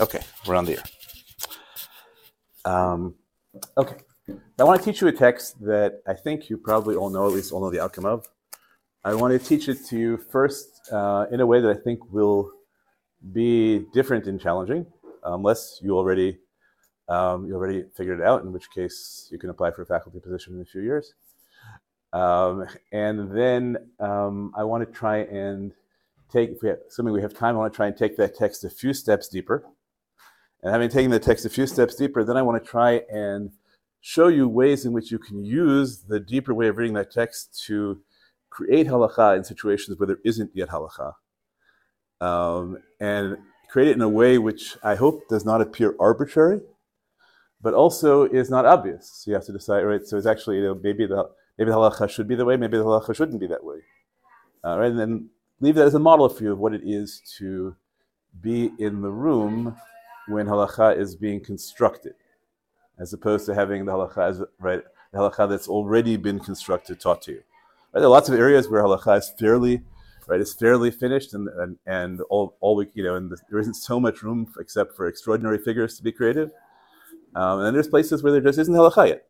Okay, we're on the air. Um, okay, I want to teach you a text that I think you probably all know, at least all know the outcome of. I want to teach it to you first uh, in a way that I think will be different and challenging, unless you already um, you already figured it out. In which case, you can apply for a faculty position in a few years. Um, and then um, I want to try and take, if we have, assuming we have time, I want to try and take that text a few steps deeper. And having taken the text a few steps deeper, then I want to try and show you ways in which you can use the deeper way of reading that text to create halacha in situations where there isn't yet halacha. Um, and create it in a way which I hope does not appear arbitrary, but also is not obvious. So you have to decide, right? So it's actually, you know, maybe the maybe the halacha should be the way, maybe the halacha shouldn't be that way. Uh, right? And then leave that as a model for you of what it is to be in the room when halacha is being constructed, as opposed to having the halacha as, right, the halacha that's already been constructed taught to you. Right? There are lots of areas where halacha is fairly right, is fairly finished, and and, and all, all we, you know, and the, there isn't so much room except for extraordinary figures to be creative. Um, and then there's places where there just isn't halacha yet.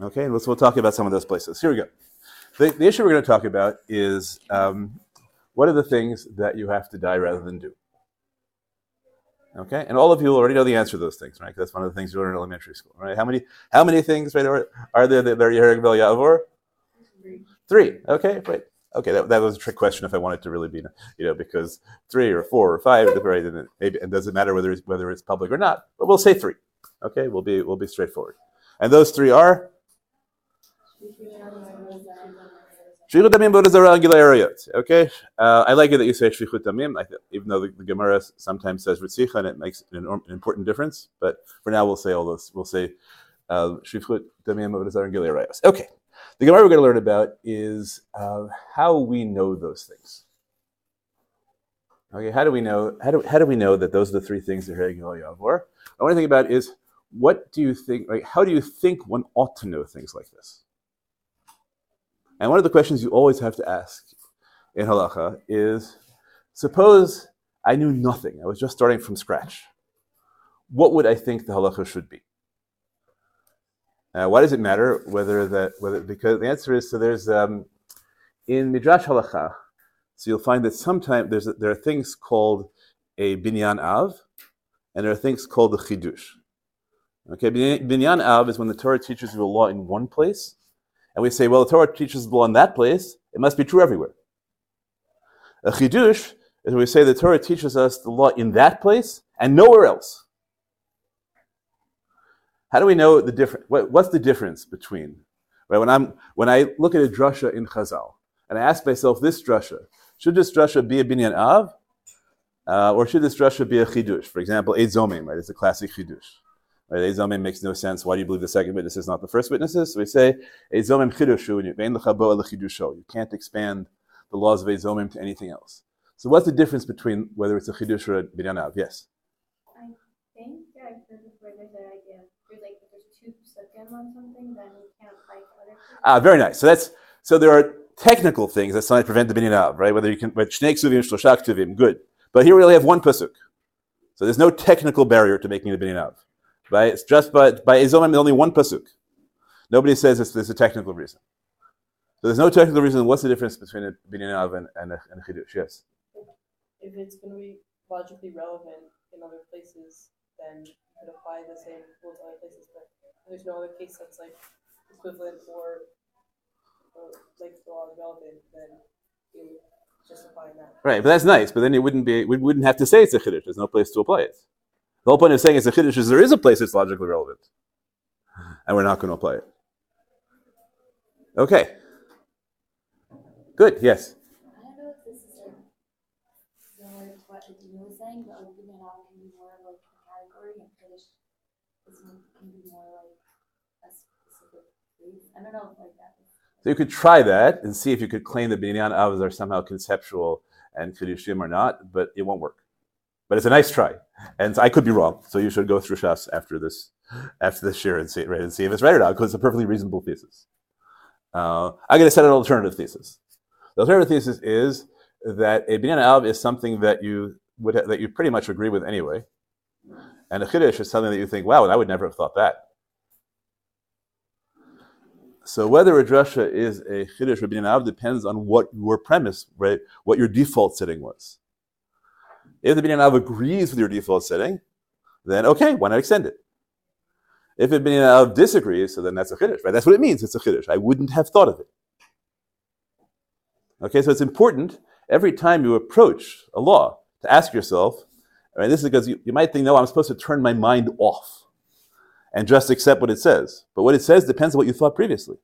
Okay, and let's we'll talk about some of those places. Here we go. The, the issue we're going to talk about is um, what are the things that you have to die rather than do. Okay, and all of you already know the answer to those things, right? That's one of the things you learn in elementary school, right? How many how many things right are, there that are Yereg Yavor? Three. Three. Okay, right. Okay, that, that was a trick question. If I wanted to really be, you know, because three or four or five, right? And maybe it doesn't matter whether it's, whether it's public or not, but we'll say three. Okay, we'll be we'll be straightforward. And those three are Shvichut damim Okay, uh, I like it that you say shvichut damim, even though the, the, Gemara sometimes says ritzicha, and it makes an, an, important difference. But for now, we'll say all those. We'll say uh, shvichut damim avodah Okay, the Gemara we're going to learn about is uh, how we know those things. Okay, how do we know? How do, how do we know that those are the three things that are yavor? I want to think about is what do you think? Like, how do you think one ought to know things like this? And one of the questions you always have to ask in halacha is suppose I knew nothing, I was just starting from scratch. What would I think the halacha should be? Uh, why does it matter whether that whether because the answer is so there's um, in midrash halacha, so you'll find that sometimes there's there are things called a binyan av, and there are things called the chidush. Okay, binyan av is when the Torah teaches you a law in one place, and we say, well, the Torah teaches the law in that place, it must be true everywhere. A chidush is we say the Torah teaches us the law in that place and nowhere else. How do we know the difference? What, what's the difference between right? When I'm when I look at a drasha in Chazal and I ask myself, this drasha should this drasha be a binyan av, uh, or should this drasha be a chidush? For example, Eid Zomim, right? It's a classic chidush. Right? Ezomim makes no sense. Why do you believe the second witness is not the first witnesses? So we say Ezomim chidushu and You can't expand the laws of Ezomim to anything else. So what's the difference between whether it's a chidush or a binyanav? Yes. I think yeah, I've heard before there's that idea. There's like if there's two psukim on something, then you can't fight other. Ah, very nice. So that's so there are technical things that sometimes prevent the binyanav, right? Whether you can, but shnei ksuvim, shloshak ktuvim, good. But here we only have one pasuk, so there's no technical barrier to making a binyanav. Right? It's just by, by Ezomim, only one pasuk. Nobody says it's, there's a technical reason. So there's no technical reason. What's the difference between a binyan and, and, a, and a chidush? Yes? If it's going to be logically relevant in other places, then you could apply the same rules in other places. But there's no other case that's like equivalent or, or like the law is relevant, then you just apply that. Right, but that's nice. But then it wouldn't be. We wouldn't have to say it's a chiddush. There's no place to apply it. The whole point of saying it's a chiddush is there is a place it's logically relevant, and we're not going to apply it. Okay. Good. Yes. I don't know if this is similar to what Adina was saying, but like Binyan can be more like a category, and chiddush can be more like a specific place. I don't know if like that. So you could try that and see if you could claim that binyan avos are somehow conceptual and chiddushim are not, but it won't work. But it's a nice try, and I could be wrong. So you should go through Shas after this, after this year and see, right, and see if it's right or not, because it's a perfectly reasonable thesis. Uh, I'm going to set an alternative thesis. The alternative thesis is that a binyan av is something that you would that you pretty much agree with anyway, and a chiddush is something that you think, wow, I would never have thought that. So whether a drasha is a chiddush or binyan depends on what your premise, right? What your default setting was. If the binyan av agrees with your default setting, then okay, why not extend it? If the binyan av disagrees, so then that's a chiddush, right? That's what it means. It's a chiddush. I wouldn't have thought of it. Okay, so it's important every time you approach a law to ask yourself, I mean, this is because you, you might think, no, I'm supposed to turn my mind off and just accept what it says. But what it says depends on what you thought previously.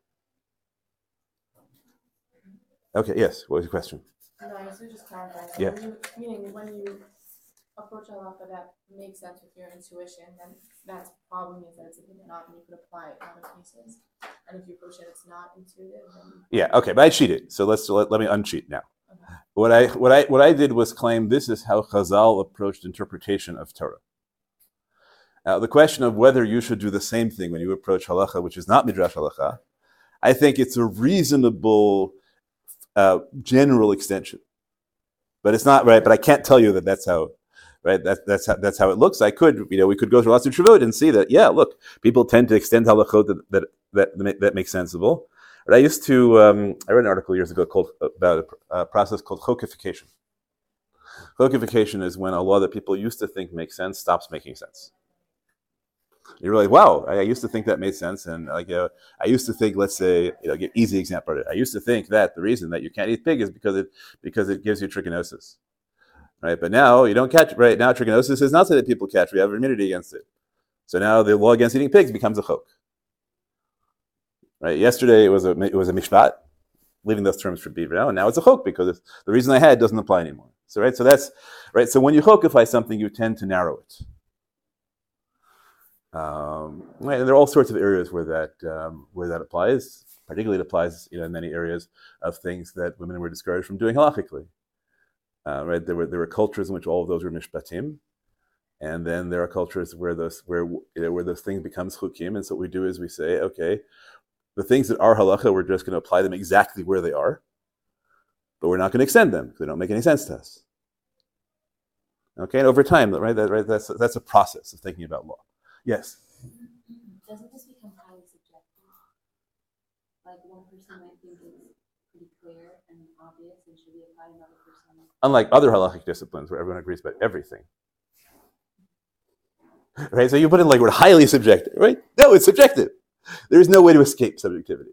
Okay, yes, what was your question? No, I guess we just clarify. that. Yeah. When you- Meaning, when you approach a halacha that makes sense with your intuition, then that's problem is that it's a good enough and you could apply it in other cases. And if you approach it, it's not intuitive, then Yeah, okay, but I cheated. So let's let, let me uncheat now. What I what I what I did was claim this is how Chazal approached interpretation of Torah. Now, the question of whether you should do the same thing when you approach halacha, which is not midrash halacha, I think it's a reasonable uh, general extension, but it's not right. But I can't tell you that that's how. Right, that, that's how, that's how it looks. I could, you know, we could go through lots of Shavot and see that, yeah, look, people tend to extend halachot that that that, that, that makes sensible. But I used to, um, I read an article years ago called about a, a process called chokification. Chokification is when a law that people used to think makes sense stops making sense. You're like, wow, I, I used to think that made sense, and like, I used to think, let's say, you know, get easy example. I used to think that the reason that you can't eat pig is because it because it gives you trichinosis, right? But now you don't catch. Right now, trichinosis is not something that people catch. We have immunity against it. So now the law against eating pigs becomes a chok. Right? Yesterday it was a it was a mishpat, leaving those terms for beaver now, and now it's a chok because the reason I had doesn't apply anymore. So right, so that's right. So when you chokify something, you tend to narrow it. Um, and there are all sorts of areas where that um, where that applies. Particularly, it applies you know, in many areas of things that women were discouraged from doing halachically. Uh, right, there were there were cultures in which all of those were mishpatim, and then there are cultures where those where you know, where those things becomes chukim. And so what we do is we say, okay, the things that are halacha, we're just going to apply them exactly where they are, but we're not going to extend them because they don't make any sense to us. Okay, and over time, right, that, right, that's that's a process of thinking about law. Yes. Doesn't this become highly subjective? Like one person might think it's pretty clear and obvious and should be applied, another person. Unlike other halachic disciplines where everyone agrees about everything. Right? So you put in like we're highly subjective, right? No, it's subjective. There's no way to escape subjectivity.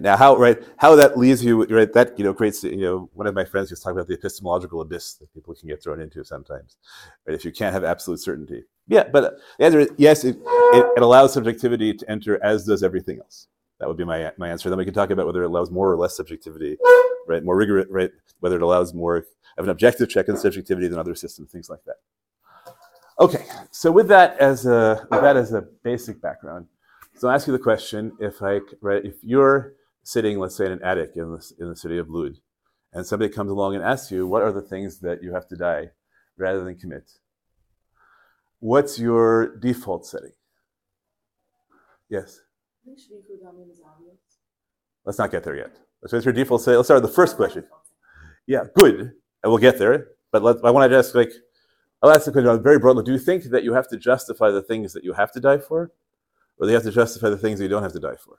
Now, how right how that leaves you right that you know creates you know one of my friends just talked about the epistemological abyss that people can get thrown into sometimes. Right? If you can't have absolute certainty, yeah. But the answer is yes. It, it, it allows subjectivity to enter, as does everything else. That would be my my answer. Then we can talk about whether it allows more or less subjectivity, right? More rigorous, right? Whether it allows more of an objective check on subjectivity than other systems, things like that. Okay, so with that as a with that as a basic background, so I'll ask you the question: If I right, if you're sitting, let's say, in an attic in the in the city of Lud, and somebody comes along and asks you, "What are the things that you have to die rather than commit?" What's your default setting? Yes. I think Shviku Damim is obvious. Let's not get there yet. So what's your default setting? Let's start with the first question. Yeah, good, and we'll get there. But let, I want to just like, I'll ask the question very broadly. Do you think that you have to justify the things that you have to die for, or they have to justify the things you don't have to die for?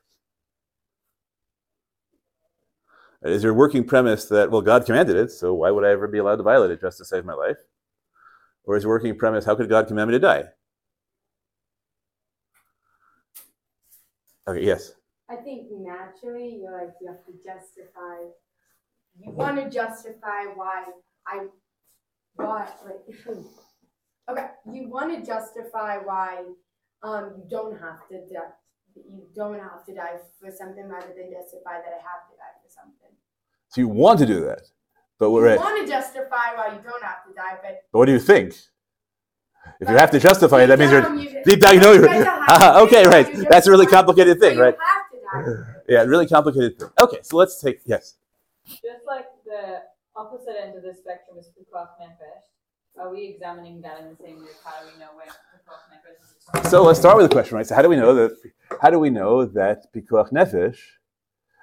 Is your working premise that well, God commanded it, so why would I ever be allowed to violate it just to save my life? Or is your working premise, how could God command me to die? Okay, yes. I think naturally you're like you have to justify. You want to justify why I, why like, okay, you want to justify why um you don't have to die. You don't have to die for something rather than justify that I have to die for something. So you want to do that, but what, You right, want to justify why you don't have to die, but but what do you think? If you have to justify it, that means you're you- deep down you know you're That's a high- Ah, okay, right. That's a really complicated thing, right? have to die. for it. Yeah, really complicated thing. Okay, so let's take yes. Just like the opposite end of the spectrum is Pikuach Nefesh, are we examining that in the same way? How do we know where Pikuach Nefesh is? So let's start with the question, right? So how do we know that? How do we know that pikuach nefesh,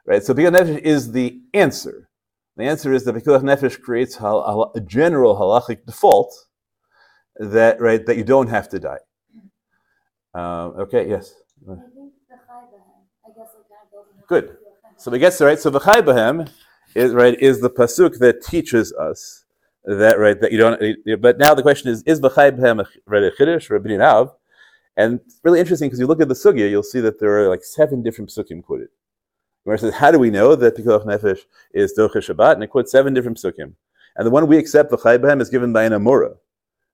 right? So pikuach nefesh is the answer, The answer is that Pikuach Nefesh creates hal- hal- a general halachic default that right that you don't have to die. Um, okay, yes. I think the chai behem, I guess like kind of building up Good. to the So we get to right. So v'chai b'hem is right is the pasuk that teaches us that right that you don't. But now the question is: Is b'hem a- chiddush or av? And really interesting because you look at the sugya, you'll see that there are like seven different psukim quoted. Where it says, "How do we know that pikuach nefesh is doche Shabbat?" And it quotes seven different psukim. And the one we accept v'chai b'hem is given by an amora.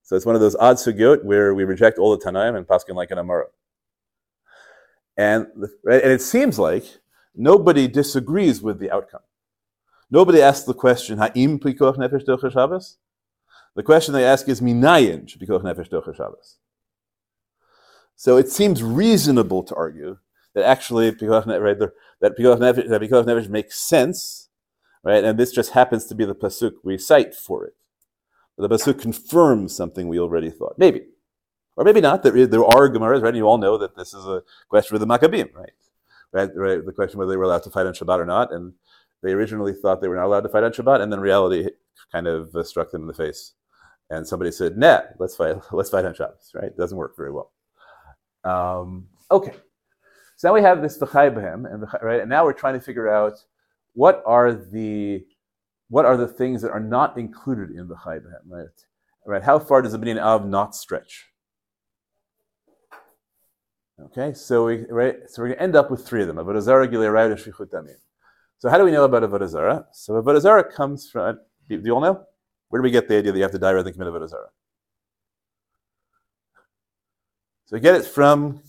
So it's one of those odd sugyot where we reject all the tanaim and paskin like an amora. And right, and it seems like nobody disagrees with the outcome. Nobody asks the question, Ha'im pikuach nefesh doche Shabbos? The question they ask is, Minayin pikuach nefesh doche Shabbos? So it seems reasonable to argue that actually pikuach ne- right, the- that pikuach nefesh, that pikuach nefesh makes sense, right? And this just happens to be the pasuk we cite for it. The pasuk confirms something we already thought. Maybe. Or maybe not. There, there are Gemaras, right? You all know that this is a question for the Maccabim, right? right? Right, the question whether they were allowed to fight on Shabbat or not, and they originally thought they were not allowed to fight on Shabbat, and then reality kind of uh, struck them in the face, and somebody said, "Nah, let's fight, let's fight on Shabbos." Right? It doesn't work very well. Um, okay, so now we have this v'chai b'hem, and right, and now we're trying to figure out what are the what are the things that are not included in the v'chai b'hem, right? Right? How far does the binyan av not stretch? Okay, so we right, so we're going to end up with three of them: Avodah Zarah, Arayot, and Shvichut Damim. So how do we know about Avodah Zarah? So Avodah Zarah comes from. Do you all know? Where do we get the idea that you have to die rather than commit Avodah Zarah? So we get it from.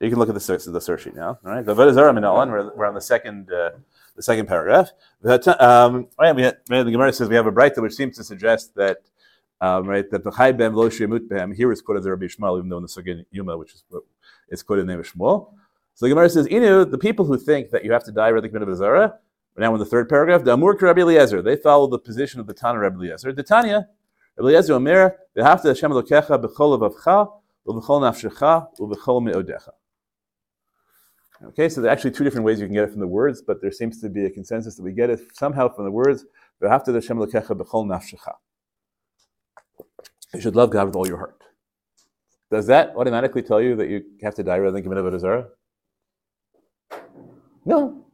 You can look at the the source sheet now. All right, the Avodah Zarah Minalan. We're, on the second, uh, the second paragraph. The, um, right, we had, right, the Gemara says we have a brayta which seems to suggest that. Um, right, that the Chai Bem Lo Shemut Bem here is quoted as Rabbi Shmuel, even though in the Sugin Yoma, which is it's quoted in the name of Shmuel. So the Gemara says, Inu, the people who think that you have to die rather than commit a Zara, now in the third paragraph, the Amur Rabbi Eliezer, they follow the position of the Tana Rabbi Eliezer. The Tanya, Rabbi Eliezer Omer, V'hafta Hashem Elokecha b'chol avavcha, u'b'chol nafshecha, u'b'chol me'odecha. Okay, so there are actually two different ways you can get it from the words, but there seems to be a consensus that we get it somehow from the words, V'hafta Hashem Elokecha b'chol nafshecha. You should love God with all your heart. Does that automatically tell you that you have to die rather than commit a Zarah? No.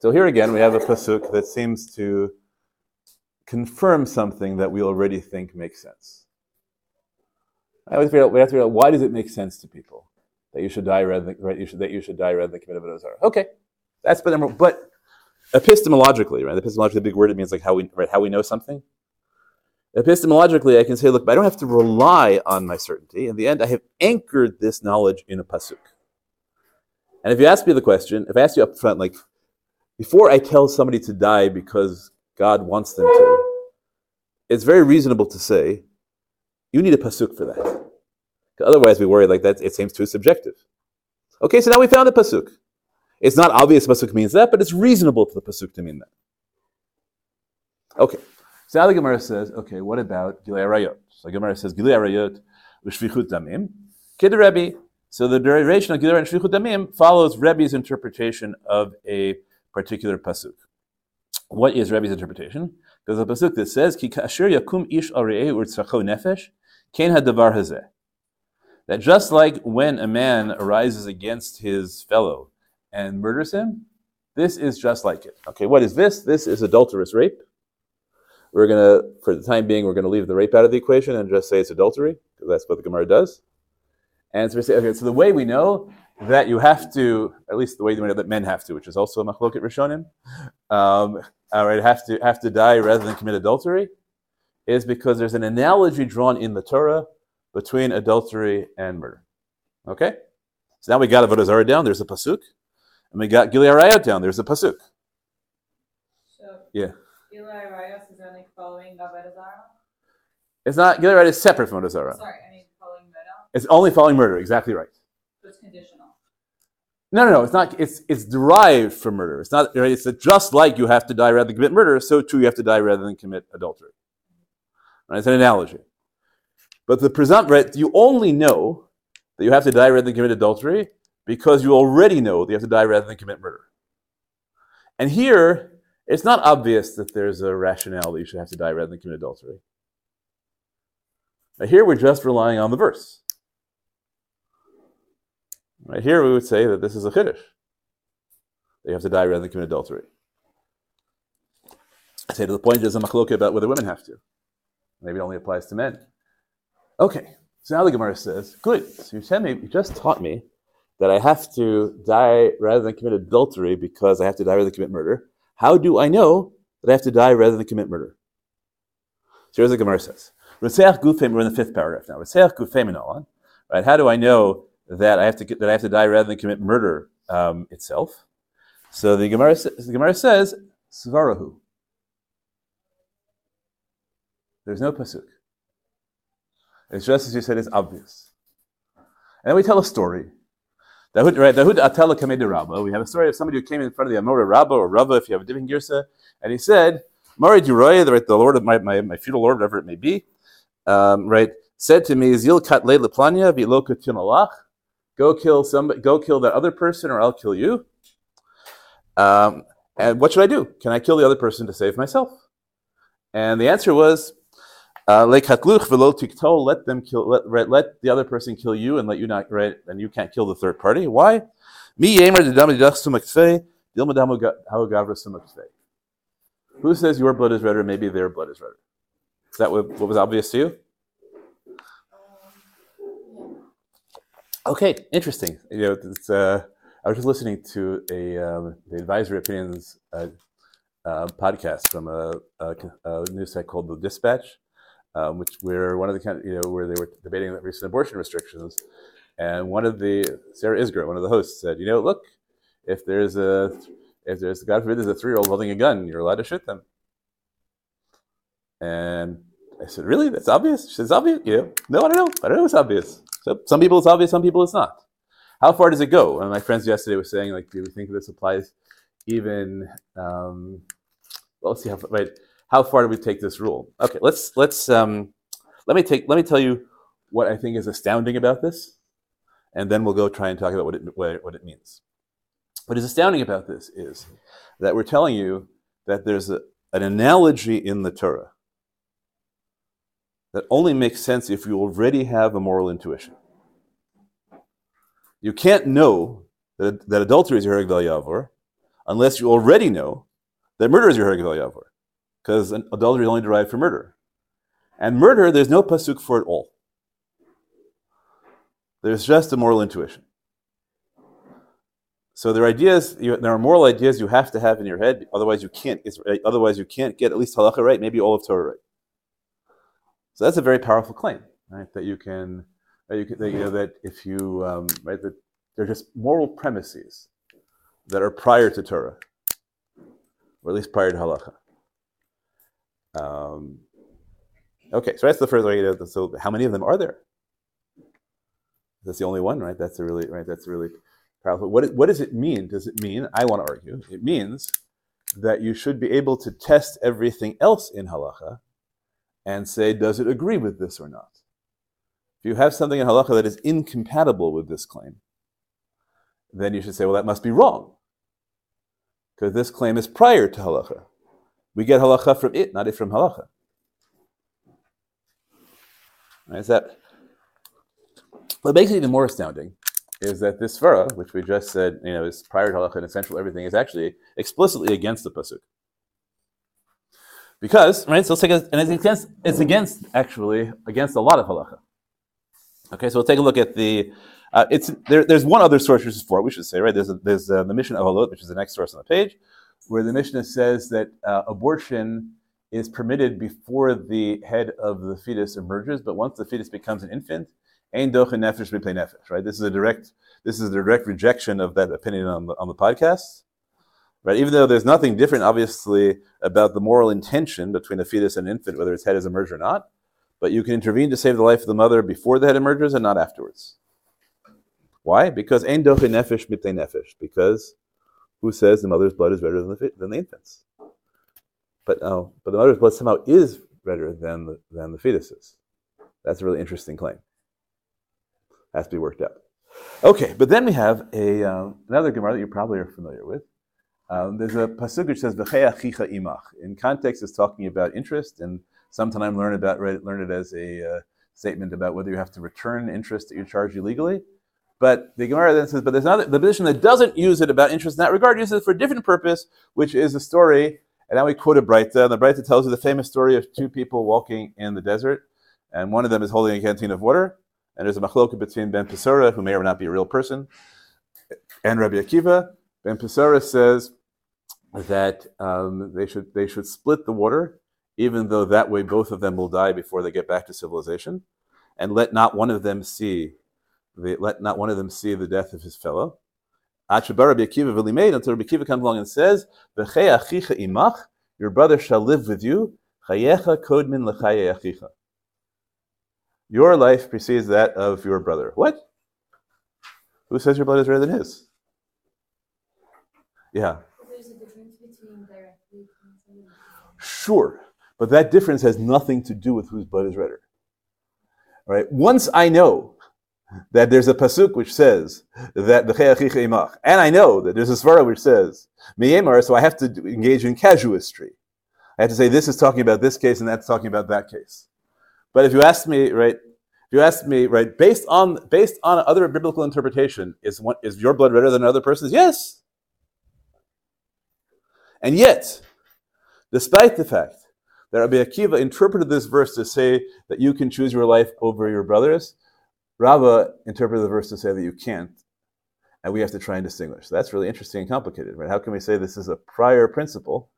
So here again, we have a pasuk that seems to confirm something that we already think makes sense. I always figure out, we have to figure out why does it make sense to people that you should die rather than right, you should, that you should die rather than commit a Zarah. Okay, that's but. But epistemologically, right? Epistemologically, the big word it means like how we right how we know something. Epistemologically, I can say, look, I don't have to rely on my certainty. In the end, I have anchored this knowledge in a pasuk. And if you ask me the question, if I ask you up front, like, before I tell somebody to die because God wants them to, it's very reasonable to say, you need a pasuk for that. Otherwise, we worry like that, it seems too subjective. Okay, so now we found a pasuk. It's not obvious pasuk means that, but it's reasonable for the pasuk to mean that. Okay. So now the Gemara says, okay, what about Gilei Arayot? So the Gemara says, Gilei Arayot v'shvichut damim. Kid Rebbe. So the derivation of Gilei and Shvichut damim follows Rebbe's interpretation of a particular pasuk. What is Rebbe's interpretation? There's a pasuk that says, Ki kasher yakum ish arei urtzacho nefesh, ken hadavar hazeh. That just like when a man arises against his fellow and murders him, this is just like it. Okay, what is this? This is adulterous rape. We're to, for the time being, we're to leave the rape out of the equation and just say it's adultery, because that's what the Gemara does. And so we say, okay, so the way we know that you have to, at least the way that men have to, which is also a machloket rishonim, um, all right, have to have to die rather than commit adultery, is because there's an analogy drawn in the Torah between adultery and murder. Okay, so now we got Avodah Zarah down. There's a pasuk, and we got Gilei Arayot down. There's a pasuk. So, Yeah. Eli Rayos is only following Avodah Zarah? It's not Gilei Arayot is separate from Avodah Zarah. Sorry, I mean following Murder. It's only following murder. Exactly right. No, no, no. It's not. It's it's derived from murder. It's not. Right? It's just like you have to die rather than commit murder, so too you have to die rather than commit adultery. Right? It's an analogy. But the presumpt right, you only know that you have to die rather than commit adultery because you already know that you have to die rather than commit murder. And here, It's not obvious that there's a rationale that you should have to die rather than commit adultery. Now here we're just relying on the verse. Right here we would say that this is a chiddush. They have to die rather than commit adultery. I say to the point there's a machloka about whether women have to. Maybe it only applies to men. Okay, so now the Gemara says, good. So you tell me, you just taught me that I have to die rather than commit adultery because I have to die rather than commit murder. How do I know that I have to die rather than commit murder? So here's what the Gemara says. We're in the fifth paragraph now. Right? How do I know that I have to that I have to die rather than commit murder um, itself? So the Gemara, the Gemara says, Svarahu. There's no pasuk. It's just as you said, it's obvious. And then we tell a story. Rabba. We have a story of somebody who came in front of the Amora Rabba or Rabba, if you have a different girsa, and he said, Mari Duroy, the, right, the Lord of my, my, my feudal lord, whatever it may be, um, right, said to me, Zil kat le leplanya tinalach. Go kill somebody, go kill that other person, or I'll kill you. Um, and what should I do? Can I kill the other person to save myself? And the answer was, uh, let them kill, let, let the other person kill you and let you not, right, and you can't kill the third party. Why? Who says your blood is redder? Maybe their blood is redder. Is that what, what was obvious to you? Okay, interesting. You know, it's, uh, I was just listening to a um, the advisory opinions uh, uh, podcast from a, a, a, news site called The Dispatch, um, which where one of the you know where they were debating recent abortion restrictions, and one of the Sarah Isgur, one of the hosts, said, you know, look, if there's a if there's God forbid there's a three year old holding a gun, you're allowed to shoot them. And I said, really? That's obvious? She it's obvious? Yeah. No, I don't know. I don't know it's obvious. So some people it's obvious, some people it's not. How far does it go? And my friends yesterday were saying, like, do we think this applies even? Um, well, let's see how right. How far do we take this rule? Okay, let's let's um, let me take let me tell you what I think is astounding about this, and then we'll go try and talk about what it what it, means. What is astounding about this is that we're telling you that there's a, an analogy in the Torah that only makes sense if you already have a moral intuition. You can't know that, that adultery is your Hereg Yavor unless you already know that murder is your Hereg Yavor, because adultery is only derived from murder. And murder, there's no pasuk for it all. There's just a moral intuition. So there are ideas, you, there are moral ideas you have to have in your head. Otherwise, you can't. Otherwise, you can't get at least halacha right, maybe all of Torah right. So that's a very powerful claim, right? That you can, that you, can, that, you know, that if you, um, right, that they're just moral premises that are prior to Torah, or at least prior to halacha. Um, okay, so that's the first know, so how many of them are there? That's the only one, right? That's a really right. That's really powerful. What what does it mean? Does it mean? I want to argue. It means that you should be able to test everything else in halacha and say, does it agree with this or not? If you have something in halacha that is incompatible with this claim, then you should say, well, that must be wrong. Because this claim is prior to halacha. We get halacha from it, not it from halacha. Right, is that? What makes it even more astounding is that this svara, which we just said, you know, is prior to halacha and essential everything, is actually explicitly against the pasuk. Because, right, so let's take a, and it's against, it's against, actually, against a lot of halacha. Okay, so we'll take a look at the, uh, it's, there, there's one other source which is for we should say, right? There's, a, there's uh, the Mishnah of Ohalot, which is the next source on the page, where the Mishnah says that uh, abortion is permitted before the head of the fetus emerges, but once the fetus becomes an infant, ein doch nefesh nefesh, right? This is a direct, this is a direct rejection of that opinion on the, on the podcast. Right? Even though there's nothing different, obviously, about the moral intention between a fetus and an infant, whether its head is emerged or not, but you can intervene to save the life of the mother before the head emerges and not afterwards. Why? Because ein doche nefesh mitle nefesh. Because who says the mother's blood is redder than the, than the infant's? But no, but the mother's blood somehow is redder than the, than the fetus's. That's a really interesting claim. Has to be worked out. Okay, but then we have a uh, another Gemara that you probably are familiar with, Um, there's a pasuk which says "V'chei achicha imach." In context, it's talking about interest, and sometimes learn about learn it as a uh, statement about whether you have to return interest that you charge illegally. But the Gemara then says, but there's another the position that doesn't use it about interest in that regard uses it for a different purpose, which is a story. And now we quote a Breita, and the Breita tells you the famous story of two people walking in the desert, and one of them is holding a canteen of water, and there's a machloka between Ben Pesura, who may or may not be a real person, and Rabbi Akiva. Ben Pesura says that um, they should they should split the water, even though that way both of them will die before they get back to civilization, and let not one of them see the, let not one of them see the death of his fellow. Until Rabbi Akiva comes along and says, imach, your brother shall live with you. Kodmin. Your life precedes that of your brother. What? Who says your blood is greater than his? Yeah. There's a difference between directly and Sure, but that difference has nothing to do with whose blood is redder. All right. Once I know that there's a pasuk which says that the imach, and I know that there's a svara which says miyemar, so I have to engage in casuistry. I have to say this is talking about this case and that's talking about that case. But if you ask me, right, if you ask me, right, based on based on other biblical interpretation, is what is your blood redder than another person's? Yes. And yet, despite the fact that Rabbi Akiva interpreted this verse to say that you can choose your life over your brothers, Rava interpreted the verse to say that you can't, and we have to try and distinguish. That's really interesting and complicated, right? How can we say this is a prior principle?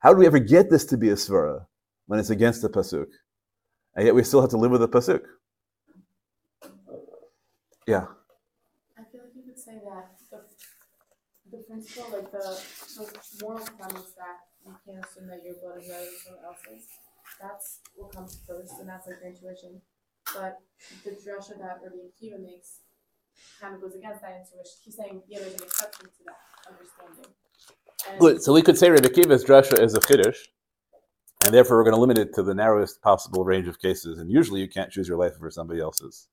How do we ever get this to be a svara when it's against the pasuk, and yet we still have to live with the pasuk? Yeah. I feel like you could say that the, the principle, like the, the moral premise that you can't assume that your blood is better than someone else's, that's what comes first, and that's like your intuition. But the drasha that Rabbi Akiva makes kind of goes against that intuition. He's saying, yeah, there's an exception to that understanding. And Good. So we could say Rabbi Akiva's drasha is a chiddush, and therefore we're going to limit it to the narrowest possible range of cases. And usually you can't choose your life over somebody else's.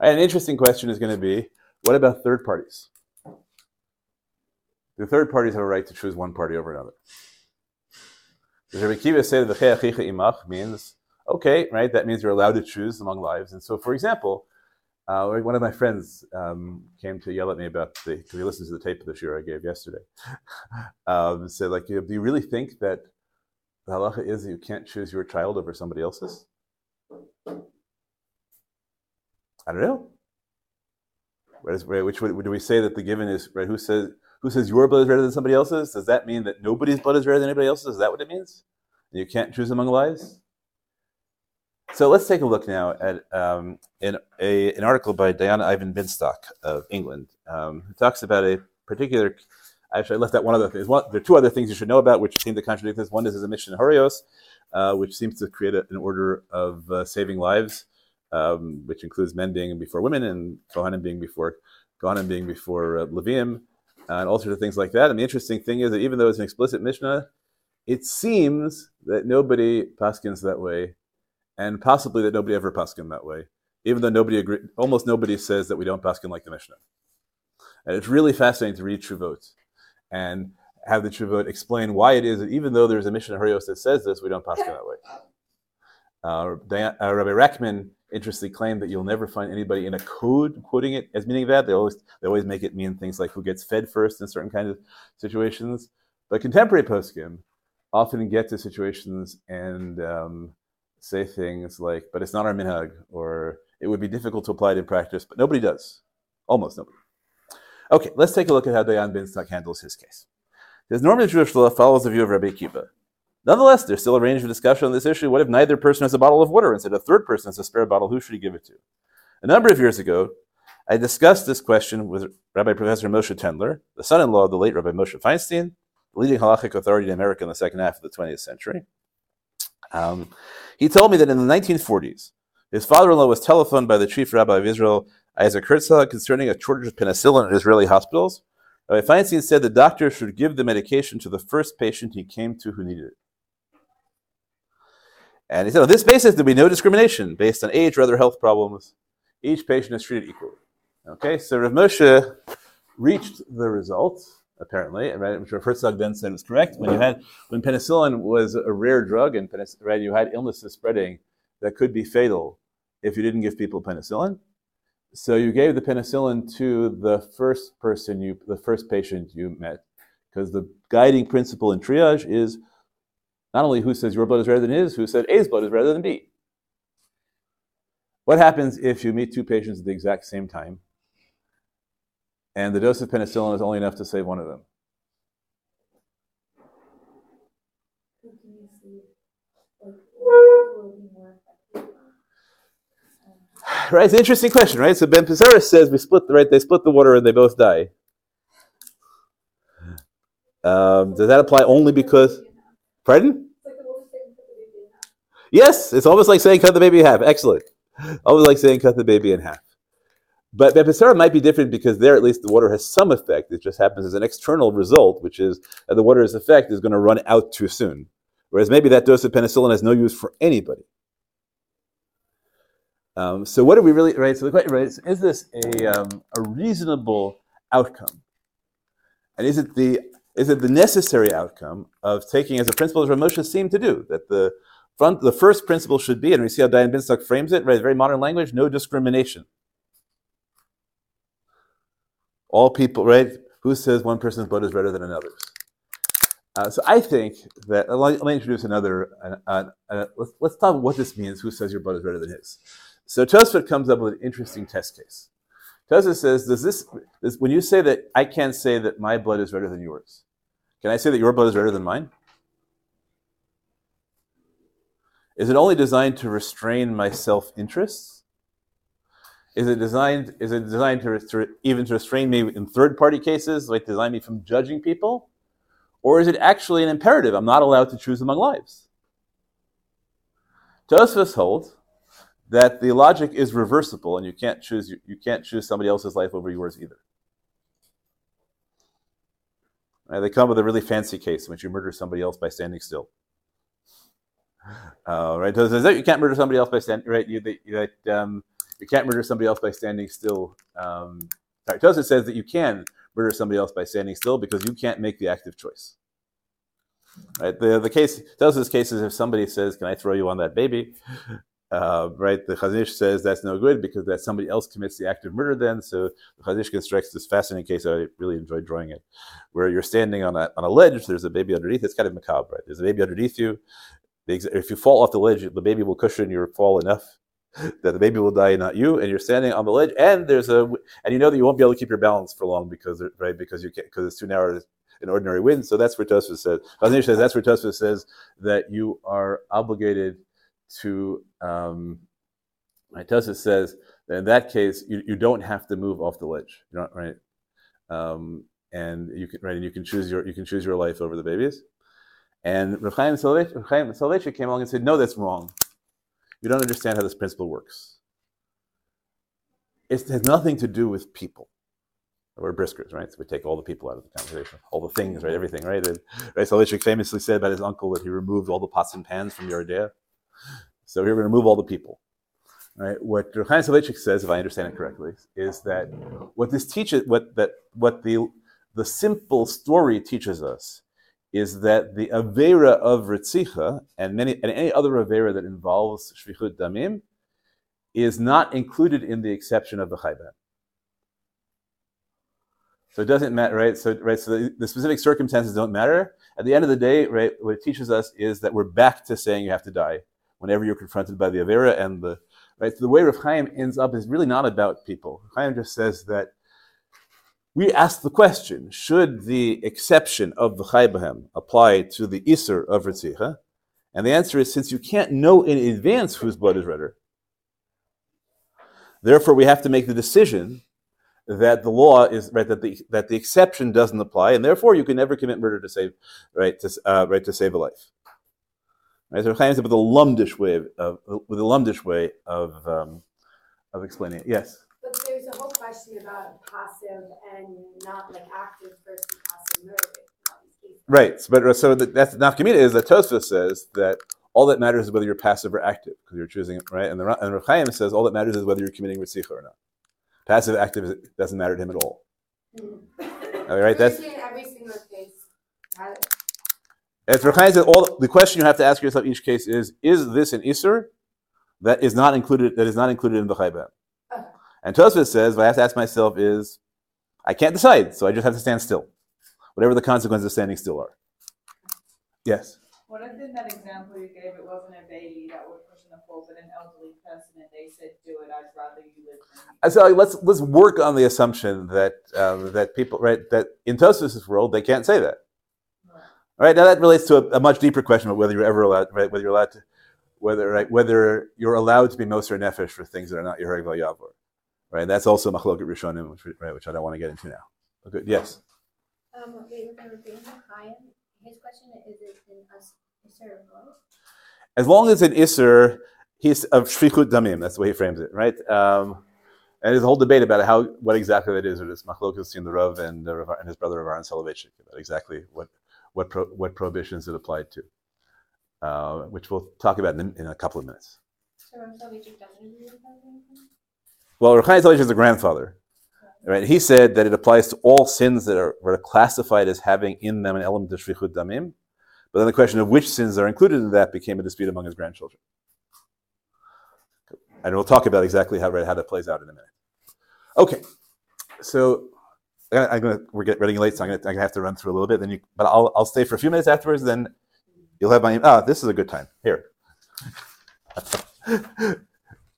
An interesting question is going to be, what about third parties? The third parties have a right to choose one party over another. The Rabbi Akiva say that the imach means okay, right? That means you're allowed to choose among lives. And so, for example, uh, one of my friends um, came to yell at me about the because he listens to the tape of the shiur I gave yesterday. um, said, like, do you really think that the halacha is that you can't choose your child over somebody else's? I don't know. Whereas, which would, do we say that the given is right? Who says who says your blood is better than somebody else's? Does that mean that nobody's blood is better than anybody else's? Is that what it means? You can't choose among lives. So let's take a look now at um, in a, an article by Dayan Ivan Binstock of England. Um, who talks about a particular. Actually, I left out one other thing. One, there are two other things you should know about which seem to contradict this. One is his Mishnah Horios, uh, which seems to create a, an order of uh, saving lives, um, which includes men being before women and Kohanim being before Kohanim being before uh, Uh, and all sorts of things like that. And the interesting thing is that even though it's an explicit Mishnah, it seems that nobody paskins that way and possibly that nobody ever paskin that way, even though nobody agree, almost nobody says that we don't paskin like the Mishnah. And it's really fascinating to read Truvot and have the Truvot explain why it is that even though there's a Mishnah Horios that says this, we don't paskin that way. Uh, Dayan, uh, Rabbi Rackman interestingly claimed that you'll never find anybody in a code quoting it as meaning that. They always they always make it mean things like who gets fed first in certain kinds of situations. But contemporary poskim often get to situations and um, say things like, but it's not our minhag, or it would be difficult to apply it in practice, but nobody does. Almost nobody. Okay, let's take a look at how Dayan Binstock handles his case. His normative Jewish law follows the view of Rabbi Akiva. Nonetheless, there's still a range of discussion on this issue. What if neither person has a bottle of water? Instead, a third person has a spare bottle. Who should he give it to? A number of years ago, I discussed this question with Rabbi Professor Moshe Tendler, the son-in-law of the late Rabbi Moshe Feinstein, the leading halachic authority in America in the second half of the 20th century. Um, he told me that in the 1940s, his father-in-law was telephoned by the chief rabbi of Israel, Isaac Herzog, concerning a shortage of penicillin at Israeli hospitals. Rabbi Feinstein said the doctor should give the medication to the first patient he came to who needed it. And he said, on this basis, there will be no discrimination based on age or other health problems. Each patient is treated equally. Okay, so Rav Moshe reached the result apparently, right? Which Herzog then said was correct. When you had when penicillin was a rare drug and right, you had illnesses spreading that could be fatal if you didn't give people penicillin. So you gave the penicillin to the first person you, the first patient you met, because the guiding principle in triage is not only who says your blood is redder than his, who said A's blood is redder than B. What happens if you meet two patients at the exact same time, and the dose of penicillin is only enough to save one of them? Right, it's an interesting question, right? So Ben Pesura says we split the right, they split the water and they both die. Um, does that apply only because? Pardon? Yes, it's almost like saying cut the baby in half. Excellent. Almost like saying cut the baby in half. But Ben Pesura might be different because there at least the water has some effect. It just happens as an external result, which is that the water's effect is going to run out too soon. Whereas maybe that dose of penicillin has no use for anybody. Um, so what do we really right? So the question right, is, is this a, um, a reasonable outcome? And is it the is it the necessary outcome of taking as a principle as Rav Moshe seemed to do that the front the first principle should be, and we see how Dayan Binstock frames it, right? Very modern language, no discrimination. All people, right? Who says one person's blood is redder than another's? Uh, so I think that let me, introduce another. Uh, uh, uh, let's, let's talk what this means. Who says your blood is redder than his? So Tosfot comes up with an interesting test case. Tosfot says, "Does this, this when you say that I can't say that my blood is redder than yours? Can I say that your blood is redder than mine? Is it only designed to restrain my self-interests? Is it designed? Is it designed to, to even to restrain me in third-party cases, like design me from judging people, or is it actually an imperative? I'm not allowed to choose among lives." Tosfos holds that the logic is reversible and you can't choose you can't choose somebody else's life over yours either. Right, they come with a really fancy case in which you murder somebody else by standing still. Uh, right, so says that you can't murder somebody else by standing. Right, you that um, you can't murder somebody else by standing still. Um, says that you can murder somebody else by standing still because you can't make the active choice. Right, the the case Tosfos case is if somebody says, "Can I throw you on that baby?" Uh, right, the Chazon Ish says that's no good because that somebody else commits the act of murder then. So the Chazon Ish constructs this fascinating case. I really enjoyed drawing it, where you're standing on a, on a ledge, there's a baby underneath. It's kind of macabre, right? There's a baby underneath you. If you fall off the ledge, the baby will cushion your fall enough that the baby will die, not you. And you're standing on the ledge, and there's a, and you know that you won't be able to keep your balance for long because, right, because you can't, because it's too narrow an ordinary wind. So that's where Tosfos says. Chazon says that's where Tosfos says that you are obligated to um, Tosfos says that in that case you, you don't have to move off the ledge. You don't right, um, and you can right, and you can choose your you can choose your life over the babies. And Reb Chaim Soloveitchik came along and said, "No, that's wrong. You don't understand how this principle works. It has nothing to do with people." We're briskers, right? So we take all the people out of the conversation, all the things, right? Everything, right? And, right? Soloveitchik famously said about his uncle that he removed all the pots and pans from Yoreh Deah. So we're going to remove all the people. Right? What Chaim Soloveitchik says, if I understand it correctly, is that what this teaches, what that, what the the simple story teaches us, is that the avera of ritzicha and many and any other avera that involves shvichut damim is not included in the exception of the chayban. So it doesn't matter, right? So right, so the, the specific circumstances don't matter. At the end of the day, right, what it teaches us is that we're back to saying you have to die whenever you're confronted by the Avera and the right. So the way Rav Chaim ends up is really not about people. Chaim just says that we ask the question: Should the exception of the Chaybahem apply to the Isser of Ritzicha? And the answer is: since you can't know in advance whose blood is redder, therefore we have to make the decision that the law is right that the that the exception doesn't apply, and therefore you can never commit murder to save right to uh, right to save a life. Right, so Chaim with a lumdish way of with a lumdish way of um, of explaining it. Yes. But there's a whole question about passive and not like active versus passive murder. in all these cases. Right. But so that, that's nafkamina is that Tosfos says that all that matters is whether you're passive or active because you're choosing right, and the and Rav Chaim says all that matters is whether you're committing ritzicha or not. Passive, active doesn't matter to him at all. Mm. All right, that's every single case. as Rechaim said. All the question you have to ask yourself in each case is: Is this an iser that is not included that is not included in the chayben? And Tosfos says, what I have to ask myself is, I can't decide, so I just have to stand still, whatever the consequences of standing still are. Yes. What if in that example you gave, it wasn't a baby that was pushing the pole, but an elderly person, and they said, "Do it. I'd rather you live than me." And So let's let's work on the assumption that um, that people right that in Tosfos' world they can't say that. All right now that relates to a, a much deeper question about whether you're ever allowed right whether you're allowed to whether right whether you're allowed to be moser nefesh for things that are not your yavor. Right, that's also machloket rishonim, which, right, which I don't want to get into now. Okay, yes. Um, wait, we're gonna Chaim. His question is, is in us, is there a vote? As long as an iser, he's of shrichut damim. That's the way he frames it, right? Um, and there's a whole debate about how what exactly that is. Or it's machlokas in the Rav and, the Rav and his brother Rav Soloveitchik about exactly what what pro, what prohibitions it applied to, uh, which we'll talk about in, in a couple of minutes. So Rav Soloveitchik doesn't agree with that or anything? Well, Rav Chaim Soloveitchik is the grandfather, right? He said that it applies to all sins that are, are classified as having in them an element of shrichut damim. But then the question of which sins are included in that became a dispute among his grandchildren. And we'll talk about exactly how, how that plays out in a minute. Okay, so I'm gonna we're getting getting late, so I'm gonna, I'm gonna have to run through a little bit. Then you, but I'll I'll stay for a few minutes afterwards. Then you'll have my ah. This is a good time here.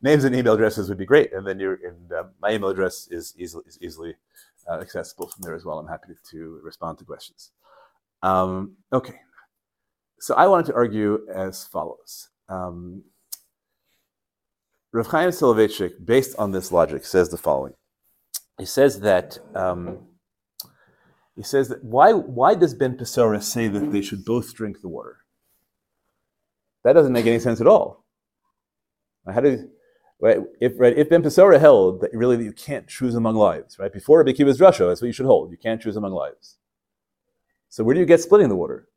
Names and email addresses would be great, and then your and uh, my email address is easily is easily uh, accessible from there as well. I'm happy to respond to questions. Um, okay, so I wanted to argue as follows. Um, Rav Chaim Soloveitchik, based on this logic, says the following. He says that um, he says that why why does Ben Pesura say that they should both drink the water? That doesn't make any sense at all. How do right, if right, if Ben Pesura held that really that you can't choose among lives, right? Before Rabbi Akiva's drasha, that's what you should hold. You can't choose among lives. So where do you get splitting the water?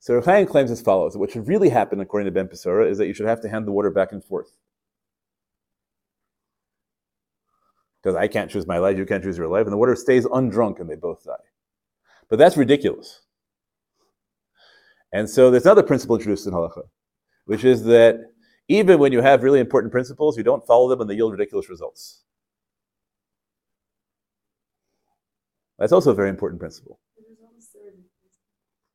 So Rav claims as follows: what should really happen, according to Ben Pesura, is that you should have to hand the water back and forth. Because I can't choose my life, you can't choose your life, and the water stays undrunk and they both die. But that's ridiculous. And so there's another principle introduced in halacha, which is that even when you have really important principles, you don't follow them and they yield ridiculous results. That's also a very important principle. His results still-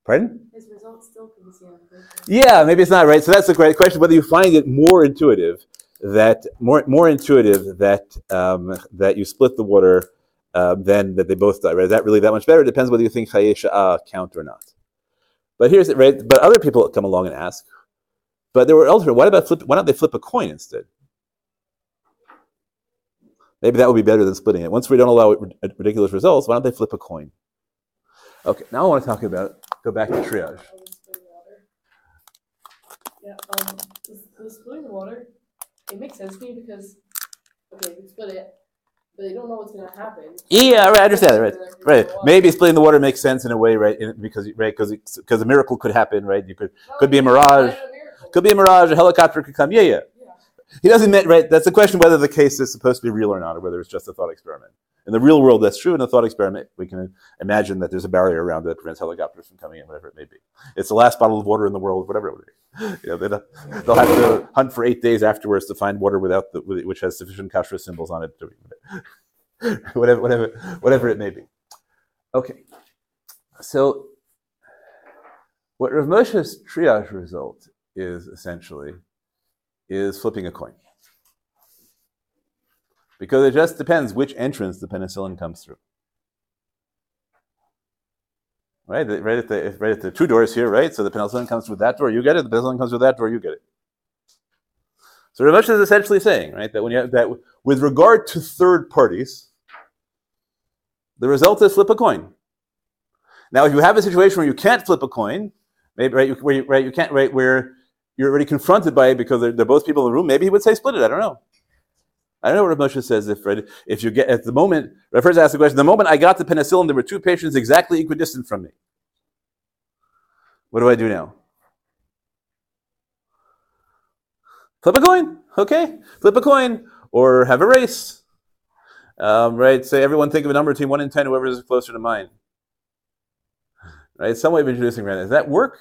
Pardon? His results still can be seen on. Yeah, maybe it's not right. So that's a great question. Whether you find it more intuitive that more more intuitive that um, that you split the water um, than that they both die. Right? Is that really that much better? It depends whether you think chaye sha'ah count or not. But here's it, right? But other people come along and ask. But there were elsewhere. Why about flip? Why don't they flip a coin instead? Maybe that would be better than splitting it. Once we don't allow ridiculous results, why don't they flip a coin? Okay, now I want to talk about go back to triage. The. Yeah, um, the, the splitting water, it makes sense to me because, okay, we split it, but they don't know what's gonna happen. Yeah, right, I understand that, right. Right. Maybe splitting the water makes sense in a way, right? Because right, because because a miracle could happen, right? You could could be a mirage. Not a miracle." could be a mirage. A helicopter could come. Yeah, yeah. Yeah. He doesn't mean right. That's the question whether the case is supposed to be real or not, or whether it's just a thought experiment. In the real world, that's true. In a thought experiment, we can imagine that there's a barrier around that prevents helicopters from coming in, whatever it may be. It's the last bottle of water in the world, whatever it would be. You know, they they'll have to hunt for eight days afterwards to find water without the, which has sufficient kashrus symbols on it. Whatever, whatever, whatever it may be. Okay, so what Rav Moshe's triage result is essentially is flipping a coin. Because it just depends which entrance the penicillin comes through. Right, right at the right at the two doors here, right? So the penicillin comes through that door, you get it. The penicillin comes through that door, you get it. So Rav is essentially saying, right, that when you have, that with regard to third parties, the result is flip a coin. Now, if you have a situation where you can't flip a coin, maybe right, you, where you, right, you can't right where you're already confronted by it because they're, they're both people in the room. Maybe he would say split it. I don't know. I don't know what Rav Moshe says. If if you get at the moment, Rav first asked the question. The moment I got the penicillin, there were two patients exactly equidistant from me. What do I do now? Flip a coin, okay? Flip a coin, or have a race. Um, right? Say everyone think of a number between one and ten, whoever is closer to mine. Right? Some way of introducing random. Does that work?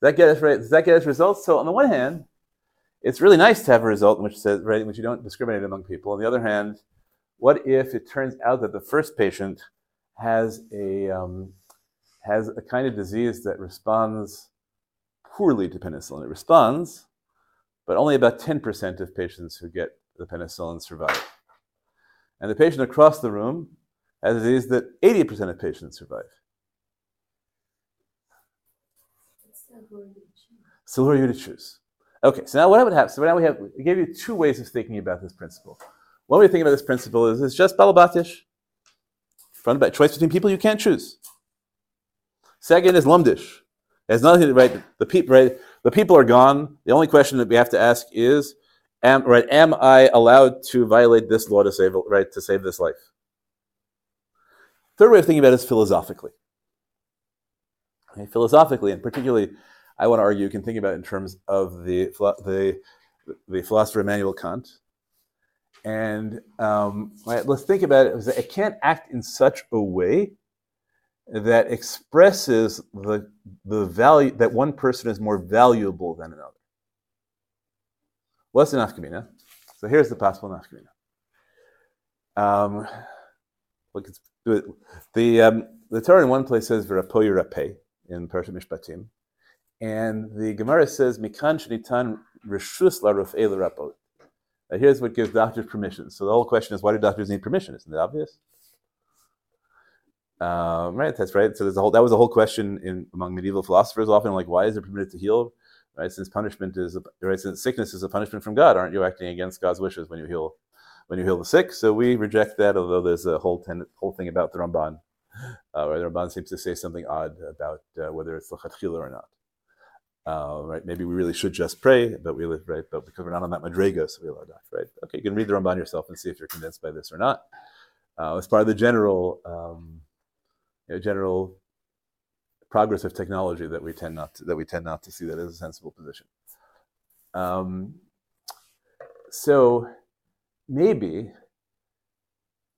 Does that get us right? Does that get us results? So on the one hand, it's really nice to have a result in which says right, in which you don't discriminate among people. On the other hand, what if it turns out that the first patient has a um, has a kind of disease that responds poorly to penicillin? It responds, but only about 10% of patients who get the penicillin survive. And the patient across the room has a disease that 80% of patients survive. So who are you to choose? Okay, so now what would happen? So now we have we gave you two ways of thinking about this principle. One way to think about this principle is it's just balabatish. Front back choice between people you can't choose. Second is lumdish. Has nothing right. The people right. The people are gone. The only question that we have to ask is, am right? Am I allowed to violate this law to save right to save this life? Third way of thinking about it is philosophically. Okay, philosophically, and particularly I want to argue, you can think about it in terms of the, the, the philosopher Immanuel Kant. And um, let's think about it. It can't act in such a way that expresses the, the value that one person is more valuable than another. What's the nafkamina? So here's the possible nafkamina. Um, look, it's, the um, the Torah in one place says "v'rapo pay" in Parshat Mishpatim, and the Gemara says, Mikan shenitan reshus la ruf'ei l'rapot. Here's what gives doctors permission. So the whole question is, why do doctors need permission? Isn't it obvious? Um, right, that's right. So there's a whole, that was a whole question in among medieval philosophers often, like, why is it permitted to heal? Right, since punishment is, a, right, since sickness is a punishment from God, aren't you acting against God's wishes when you heal, when you heal the sick? So we reject that, although there's a whole ten, whole thing about the Ramban, uh, where the Ramban seems to say something odd about uh, whether it's lechatchila or not. Uh, right? Maybe we really should just pray, but we live right, but because we're not on that madrega, so we allow that, right? Okay, you can read the Ramban yourself and see if you're convinced by this or not. Uh, as part of the general, um, you know, general progress of technology that we tend not to, that we tend not to see that as a sensible position. Um, so maybe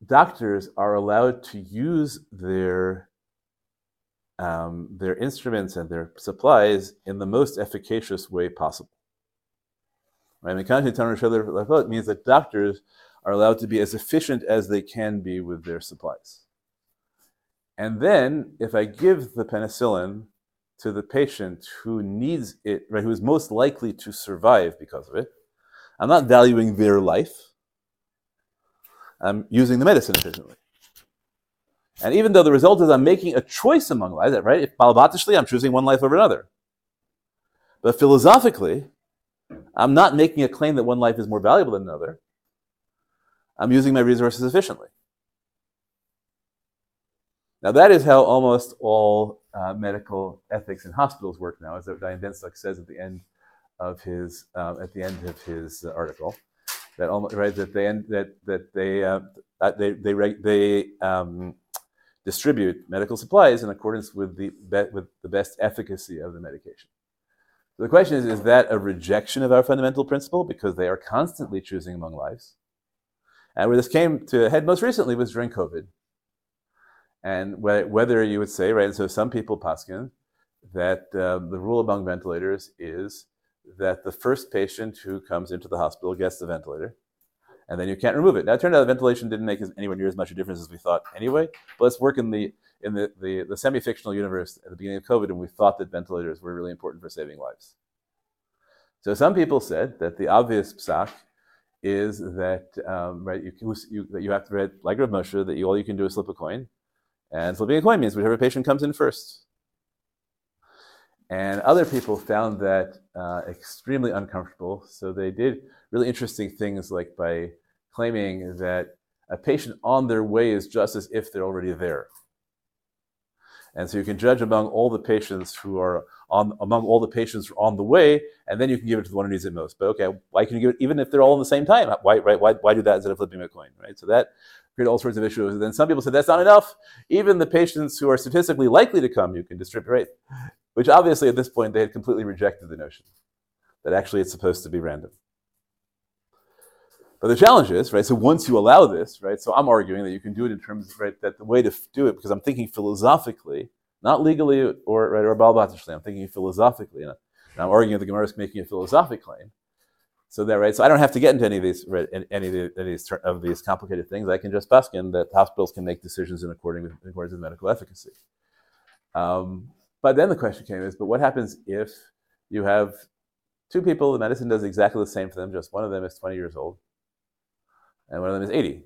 doctors are allowed to use their um, their instruments and their supplies in the most efficacious way possible. Right? It means that doctors are allowed to be as efficient as they can be with their supplies. And then, if I give the penicillin to the patient who needs it, right, who is most likely to survive because of it, I'm not valuing their life. I'm using the medicine efficiently. And even though the result is I'm making a choice among lives, right? If I'm choosing one life over another. But philosophically, I'm not making a claim that one life is more valuable than another. I'm using my resources efficiently. Now, that is how almost all uh, medical ethics in hospitals work now, as Dayan Ben-Zach says at the end of his uh, at the end of his uh, article. That almost right that they that that they uh, they they they um, distribute medical supplies in accordance with the, be- with the best efficacy of the medication. So the question is is that a rejection of our fundamental principle because they are constantly choosing among lives? And where this came to a head most recently was during COVID. And wh- whether you would say, right, and so some people, Paskin, that uh, the rule among ventilators is that the first patient who comes into the hospital gets the ventilator and then you can't remove it. Now, it turned out the ventilation didn't make anywhere near as much a difference as we thought anyway. But let's work in the in the, the, the semi-fictional universe at the beginning of COVID, and we thought that ventilators were really important for saving lives. So some people said that the obvious psak is that um, right you, you, that you have to read like Rav Moshe that you, all you can do is slip a coin, and flipping a coin means whichever patient comes in first. And other people found that uh, extremely uncomfortable, so they did really interesting things like by claiming that a patient on their way is just as if they're already there. And so you can judge among all the patients who are on among all the patients on the way, and then you can give it to the one who needs it most. But okay, why can you give it even if they're all in the same time? Why right? Why, why do that instead of flipping a coin? Right. So that created all sorts of issues. And then some people said that's not enough. Even the patients who are statistically likely to come, you can distribute right. Which obviously at this point they had completely rejected the notion that actually it's supposed to be random. But the challenge is, right? So once you allow this, right? So I'm arguing that you can do it in terms, of, right? That the way to do it, because I'm thinking philosophically, not legally or right, or balbatishly. I'm thinking philosophically, and I'm arguing the Gemara is making a philosophic claim. So that right. So I don't have to get into any of these right, any of, the, any of these complicated things. I can just baskin that hospitals can make decisions in according with in accordance with medical efficacy. Um, but then the question came is, but what happens if you have two people, the medicine does exactly the same for them, just one of them is 20 years old and one of them is 80.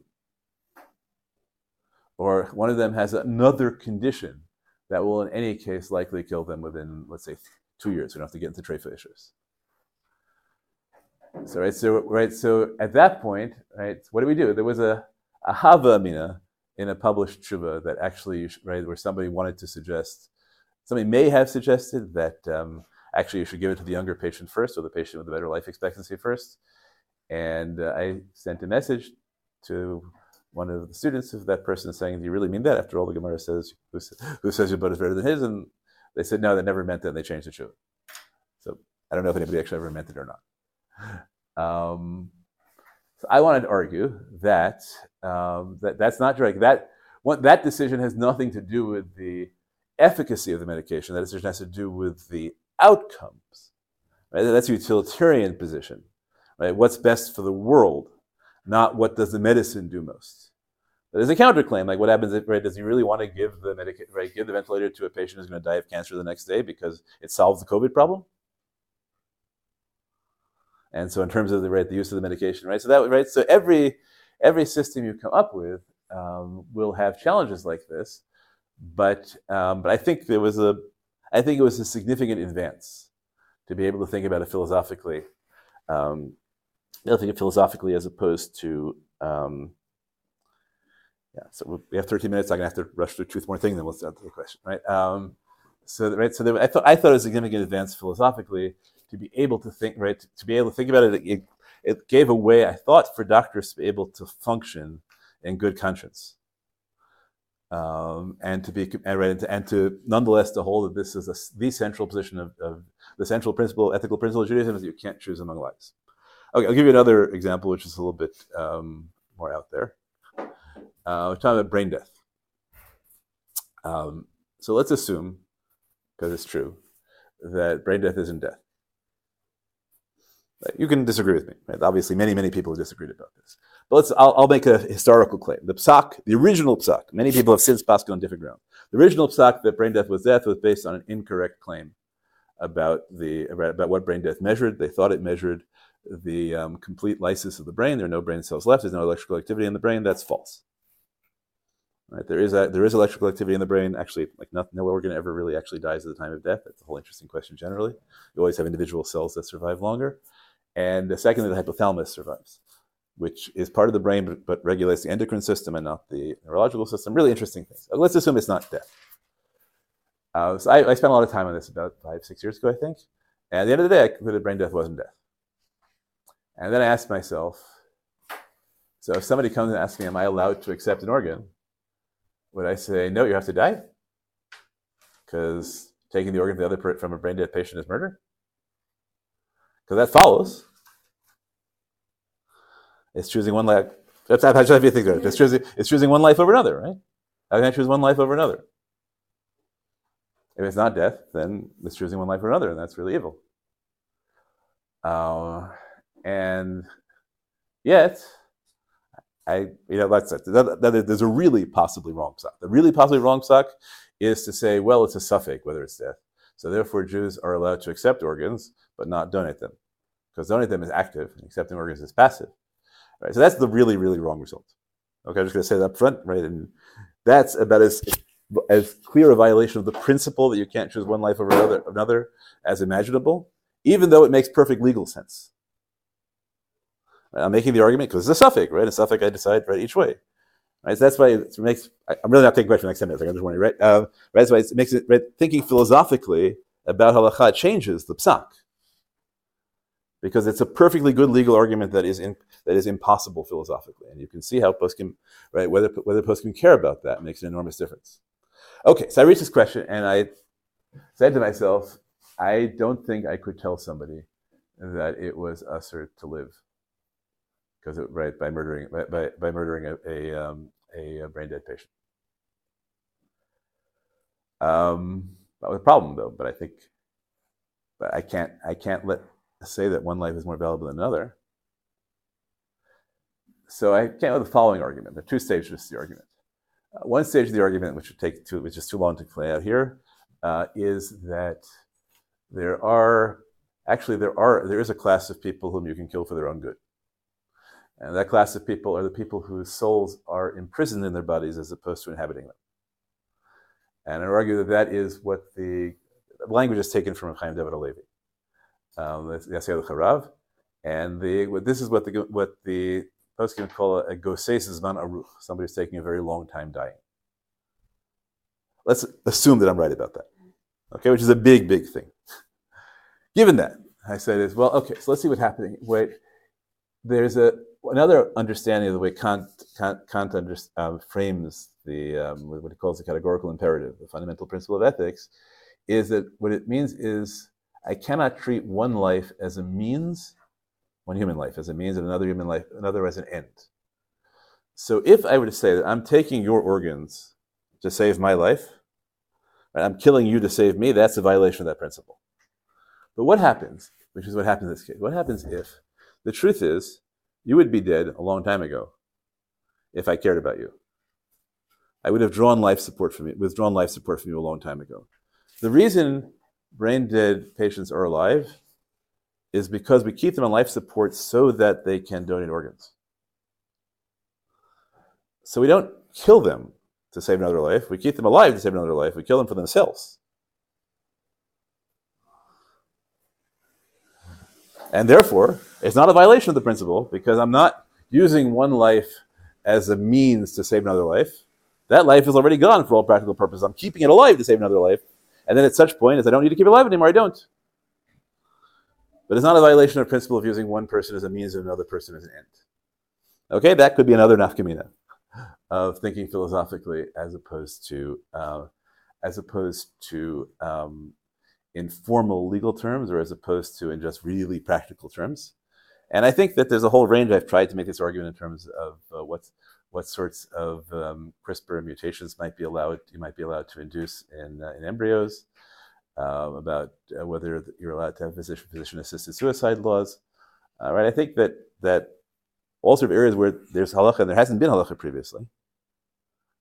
Or one of them has another condition that will, in any case, likely kill them within, let's say, two years. We don't have to get into trait issues. So right, so right, so at that point, right, what do we do? There was a, a hava amina in a published tshuva that actually, right, where somebody wanted to suggest, somebody may have suggested that um, actually you should give it to the younger patient first, or the patient with the better life expectancy first. And uh, I sent a message to one of the students of that person saying, "Do you really mean that?" After all, the Gemara says, "Who, who says your boat is better than his?" And they said, "No, they never meant that. And they changed the tshuva." So I don't know if anybody actually ever meant it or not. Um, so I wanted to argue that um, that that's not direct. That what, that decision has nothing to do with the efficacy of the medication. That decision has to do with the outcomes. Right? That's a utilitarian position. Right? What's best for the world, not what does the medicine do most. There's a counterclaim, like what happens if, right, does he really want to give the medica- right, give the ventilator to a patient who's going to die of cancer the next day because it solves the COVID problem? And so in terms of the right, the use of the medication, right? So that right, so every every system you come up with um, will have challenges like this, but um, but I think there was a I think it was a significant advance to be able to think about it philosophically, um, to think it philosophically as opposed to um, yeah. So we have 13 minutes. I'm gonna have to rush through two more things, then we'll start the question, right? Um, so right, so there, I thought I thought it was a significant advance philosophically to be able to think right to, to be able to think about it, it. It gave a way I thought for doctors to be able to function in good conscience. Um, and to be and, and to nonetheless to hold that this is a, the central position of, of, the central principle, ethical principle of Judaism is that you can't choose among lives. Okay, I'll give you another example, which is a little bit um, more out there. Uh, we're talking about brain death. Um, so let's assume, because it's true, that brain death isn't death. You can disagree with me. Right? Obviously, many, many people have disagreed about this. But let's, I'll, I'll, make a historical claim. The psak, the original psak, many people have since passed on different grounds. The original psak that brain death was death was based on an incorrect claim about the about what brain death measured. They thought it measured the um, complete lysis of the brain. There are no brain cells left. There's no electrical activity in the brain. That's false. Right? There is a, there is electrical activity in the brain. Actually, like no, no organ ever really actually dies at the time of death. That's a whole interesting question. Generally, you always have individual cells that survive longer. And secondly, the hypothalamus survives, which is part of the brain but, regulates the endocrine system and not the neurological system. Really interesting things. Let's assume it's not death. Uh, so I, I, spent a lot of time on this about five, six years ago, I think. And at the end of the day, I concluded brain death wasn't death. And then I asked myself, so if somebody comes and asks me, am I allowed to accept an organ? Would I say, no, you have to die? Because taking the organ from, the other, from a brain dead patient is murder? Because that follows. It's choosing one life. That's how you think of it. It's choosing, it's choosing one life over another, right? How can I choose one life over another? If it's not death, then it's choosing one life over another, and that's really evil. Uh, and yet, I, you know, that's it. That, that, there's a really possibly wrong psak. The really possibly wrong psak is to say, well, it's a safek whether it's death. So therefore, Jews are allowed to accept organs, but not donate them because donate them is active and accepting organs is passive. Right? So that's the really, really wrong result. Okay, I'm just going to say that up front, right? And that's about as as clear a violation of the principle that you can't choose one life over another, another as imaginable, even though it makes perfect legal sense. Right? I'm making the argument because it's a safek, right? A safek I decide right each way. Right, so that's why it makes. I'm really not taking questions for the next ten minutes. I'm just wondering, right? Uh, right, that's why it makes it right, thinking philosophically about halacha changes the psak because it's a perfectly good legal argument that is in, that is impossible philosophically, and you can see how poskim right whether whether poskim care about that makes an enormous difference. Okay, so I reached this question and I said to myself, I don't think I could tell somebody that it was assur to live. because right by murdering by, by, by murdering a a, um, a brain dead patient. Um, that was a problem though, but I think, but I can't I can't let say that one life is more valuable than another. So I came up with the following argument. There are two stages to the argument. Uh, one stage of the argument, which would take too, which is too long to play out here, uh, is that there are actually there are there is a class of people whom you can kill for their own good, and that class of people are the people whose souls are imprisoned in their bodies as opposed to inhabiting them. And I argue that that is what the language is taken from Chaim David Halevi, um, the Charav, and the this is what the what the poskim call a goses zman aruch, somebody who's taking a very long time dying. Let's assume that I'm right about that, okay, which is a big, big thing. Given that, I said is well, okay, so let's see what's happening. Wait, there's a another understanding of the way Kant Kant, Kant under, uh, frames the um, what he calls the categorical imperative, the fundamental principle of ethics, is that what it means is I cannot treat one life as a means, one human life as a means, and another human life, another as an end. So if I were to say that I'm taking your organs to save my life, right, I'm killing you to save me, that's a violation of that principle. But what happens, which is what happens in this case, what happens if the truth is you would be dead a long time ago if I cared about you? I would have drawn life support from you, withdrawn life support from you a long time ago. The reason brain dead patients are alive is because we keep them on life support so that they can donate organs. So we don't kill them to save another life. We keep them alive to save another life. We kill them for themselves. And therefore, it's not a violation of the principle because I'm not using one life as a means to save another life. That life is already gone for all practical purposes. I'm keeping it alive to save another life. And then at such point, as I don't need to keep it alive anymore, I don't. But it's not a violation of principle of using one person as a means of another person as an end. Okay, that could be another nafkamina of thinking philosophically as opposed to uh, as opposed to um, in formal legal terms or as opposed to in just really practical terms. And I think that there's a whole range. I've tried to make this argument in terms of uh, what's what sorts of um, CRISPR mutations might be allowed you might be allowed to induce in, uh, in embryos, uh, about uh, whether you're allowed to have physician physician assisted suicide laws. Uh, right, I think that that all sort of areas where there's halacha and there hasn't been halacha previously.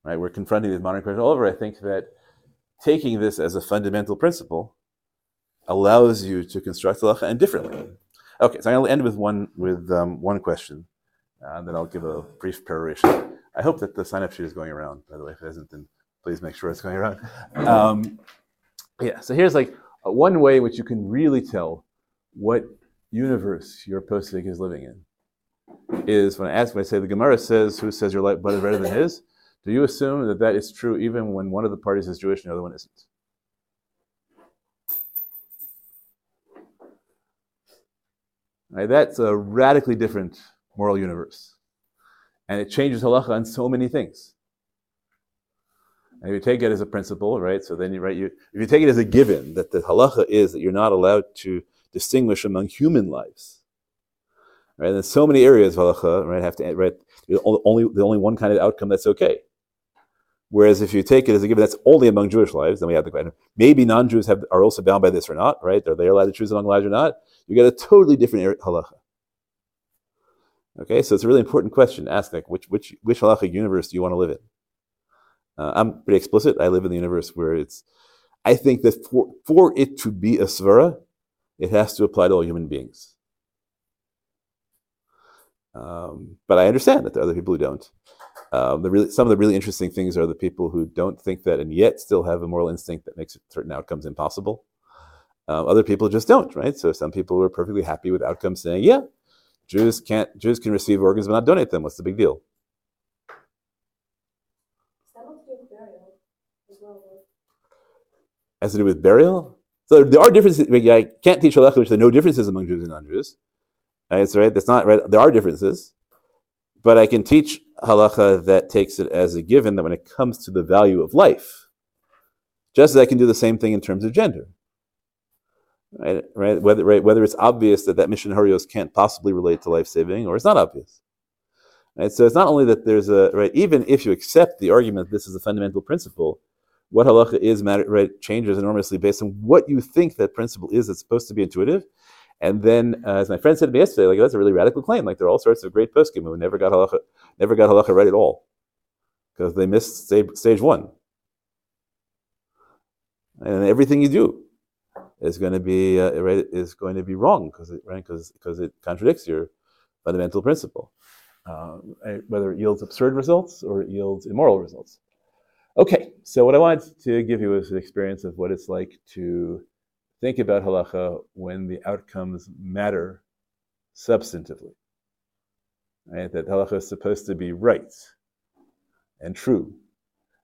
Right, we're confronting these modern questions all over. I think that taking this as a fundamental principle allows you to construct halacha and differently. Okay, so to end with one with um, one question. Uh, and then I'll give a brief peroration. I hope that the sign up sheet is going around, by the way. If it isn't, then please make sure it's going around. Um, yeah, so here's like uh, one way in which you can really tell what universe your postig is living in is when I ask, when I say the Gemara says, who says your light blood is better than his? Do you assume that that is true even when one of the parties is Jewish and the other one isn't? Right, that's a radically different moral universe. And it changes halacha on so many things. And if you take it as a principle, right, so then you, right, you, if you take it as a given that the halacha is that you're not allowed to distinguish among human lives, right, and there's so many areas of halacha, right, have to, right, only, the only one kind of outcome that's okay. Whereas if you take it as a given that's only among Jewish lives, then we have the question, maybe non-Jews have, are also bound by this or not, right? Are they allowed to choose among lives or not? You get a totally different halacha. Okay, so it's a really important question to ask, like, which, which, which halachic universe do you want to live in? Uh, I'm pretty explicit. I live in the universe where it's, I think that for, for it to be a svara, it has to apply to all human beings. Um, but I understand that there are other people who don't. Um, the really, some of the really interesting things are the people who don't think that and yet still have a moral instinct that makes certain outcomes impossible. Um, other people just don't, right? So some people are perfectly happy with outcomes saying, yeah, Jews can't Jews can receive organs but not donate them. What's the big deal? Has to do with burial. So there are differences. I can't teach halacha which there are no differences among Jews and non-Jews. Uh, that's right. That's not right. There are differences, but I can teach halacha that takes it as a given that when it comes to the value of life, just as I can do the same thing in terms of gender right? Right? Whether right, whether it's obvious that that mishnah Horios can't possibly relate to life saving, or it's not obvious. Right? So it's not only that there's a right, even if you accept the argument that this is a fundamental principle, what halacha is matter right changes enormously based on what you think that principle is. It's supposed to be intuitive. And then, uh, as my friend said to me yesterday, like that's a really radical claim. Like there are all sorts of great poskim who never got halacha, never got halacha right at all, because they missed stage, stage one. And everything you do is going to be uh, is going to be wrong because it right because it contradicts your fundamental principle, uh, whether it yields absurd results or it yields immoral results. Okay, so what I wanted to give you is an experience of what it's like to think about halacha when the outcomes matter substantively. Right? That halacha is supposed to be right and true.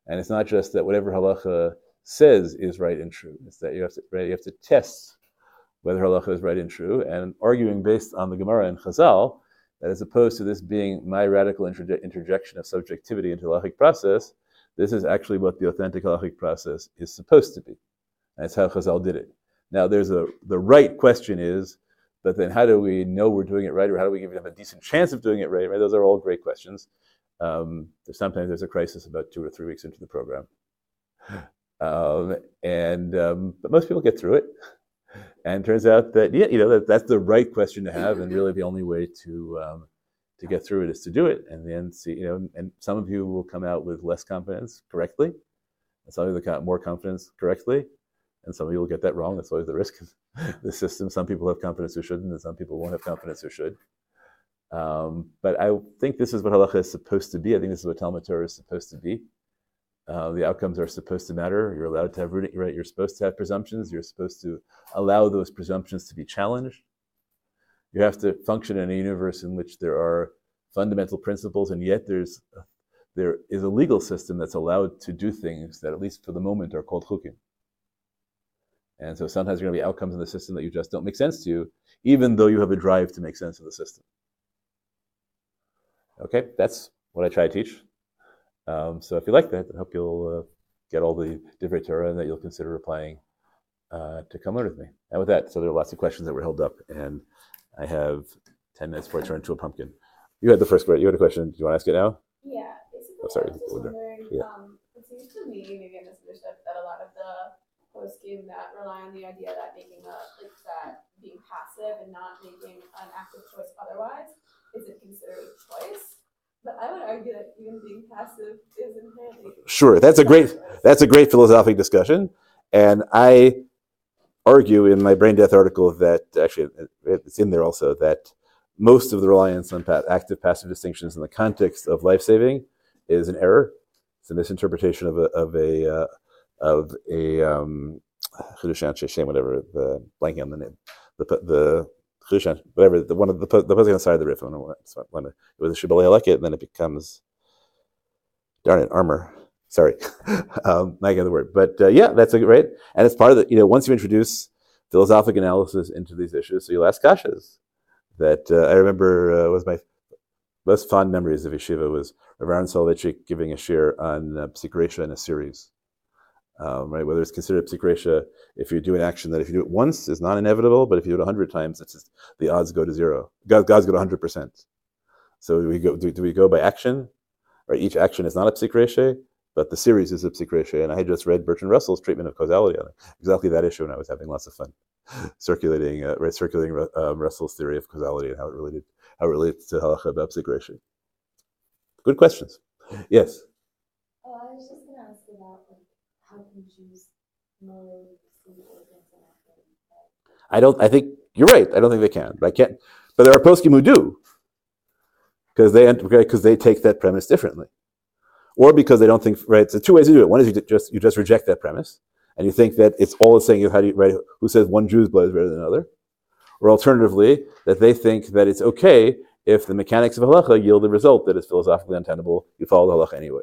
And it's not just that whatever halacha says is right and true. It's that you have to, right, you have to test whether halacha is right and true, and arguing based on the Gemara and Chazal, that as opposed to this being my radical interje- interjection of subjectivity into the halachic process, this is actually what the authentic halachic process is supposed to be. That's how Chazal did it. Now, there's a the right question is, but then how do we know we're doing it right, or how do we even have a decent chance of doing it right? Right? Those are all great questions. Um, there's sometimes there's a crisis about two or three weeks into the program, um, and um, but most people get through it. And turns out that yeah, you know that that's the right question to have, and really the only way to um, to get through it is to do it, and then see you know. And some of you will come out with less confidence correctly, and some of you will come out more confidence correctly, and some of you will get that wrong. That's always the risk of the system. Some people have confidence who shouldn't, and some people won't have confidence who should. Um, but I think this is what halacha is supposed to be. I think this is what Talmud Torah is supposed to be. Uh, the outcomes are supposed to matter. You're allowed to have right. You're supposed to have presumptions. You're supposed to allow those presumptions to be challenged. You have to function in a universe in which there are fundamental principles, and yet there's there is a legal system that's allowed to do things that, at least for the moment, are called chukim. And so sometimes there are going to be outcomes in the system that you just don't make sense to you, even though you have a drive to make sense of the system. Okay, that's what I try to teach. Um, so if you like that, I hope you'll uh, get all the Divrei Torah and that you'll consider applying uh, to come learn with me. And with that, so there are lots of questions that were held up, and I have 10 minutes before I turn into a pumpkin. You had the first question. You had a question. Do you want to ask it now? Yeah, basically, Oh, sorry, I was just wondering, Yeah. um, it seems to me, maybe I misunderstood, that a lot of the poskim that rely on the idea that making a, like, that being passive and not making an active choice otherwise isn't considered a choice. But I would argue that even being passive is inherently. Sure, that's a great that's a great philosophic discussion, and I argue in my brain death article that actually it's in there also that most of the reliance on active passive distinctions in the context of life saving is an error. It's a misinterpretation of a of a uh, of a um, whatever the blanking on the name, the the Chidushan, whatever the one of the the posting on the side of the Rif. When, it was a Shibbolei HaLeket, and then it becomes darn it armor. Sorry, um, get the word, but uh, yeah, that's a right, and it's part of the you know once you introduce philosophic analysis into these issues, so you'll ask kashas. That uh, I remember uh, was my most fond memories of yeshiva was Aaron Soloveitchik giving a shiur on uh, Psikresha in a series. Um, right, whether it's considered psikresha, if you do an action that if you do it once is not inevitable, but if you do it hundred times, it's just, the odds go to zero. God, God's go to hundred percent. So do we go? Do, do we go by action? Or each action is not a psikresha, but the series is a psikresha. And I had just read Bertrand Russell's treatment of causality on exactly that issue, and I was having lots of fun circulating, uh, right, circulating um, Russell's theory of causality and how it related, how it relates to halacha about psikresha. Good questions. Yes. Oh, I was just gonna ask about like I don't. I think you're right. I don't think they can. But I can't. But there are poskim who do, because they because they take that premise differently, or because they don't think right. So two ways to do it. One is you just you just reject that premise, and you think that it's all the saying. How do you right? Who says one Jew's blood is better than another? Or alternatively, that they think that it's okay if the mechanics of halacha yield a result that is philosophically untenable. You follow the halacha anyway.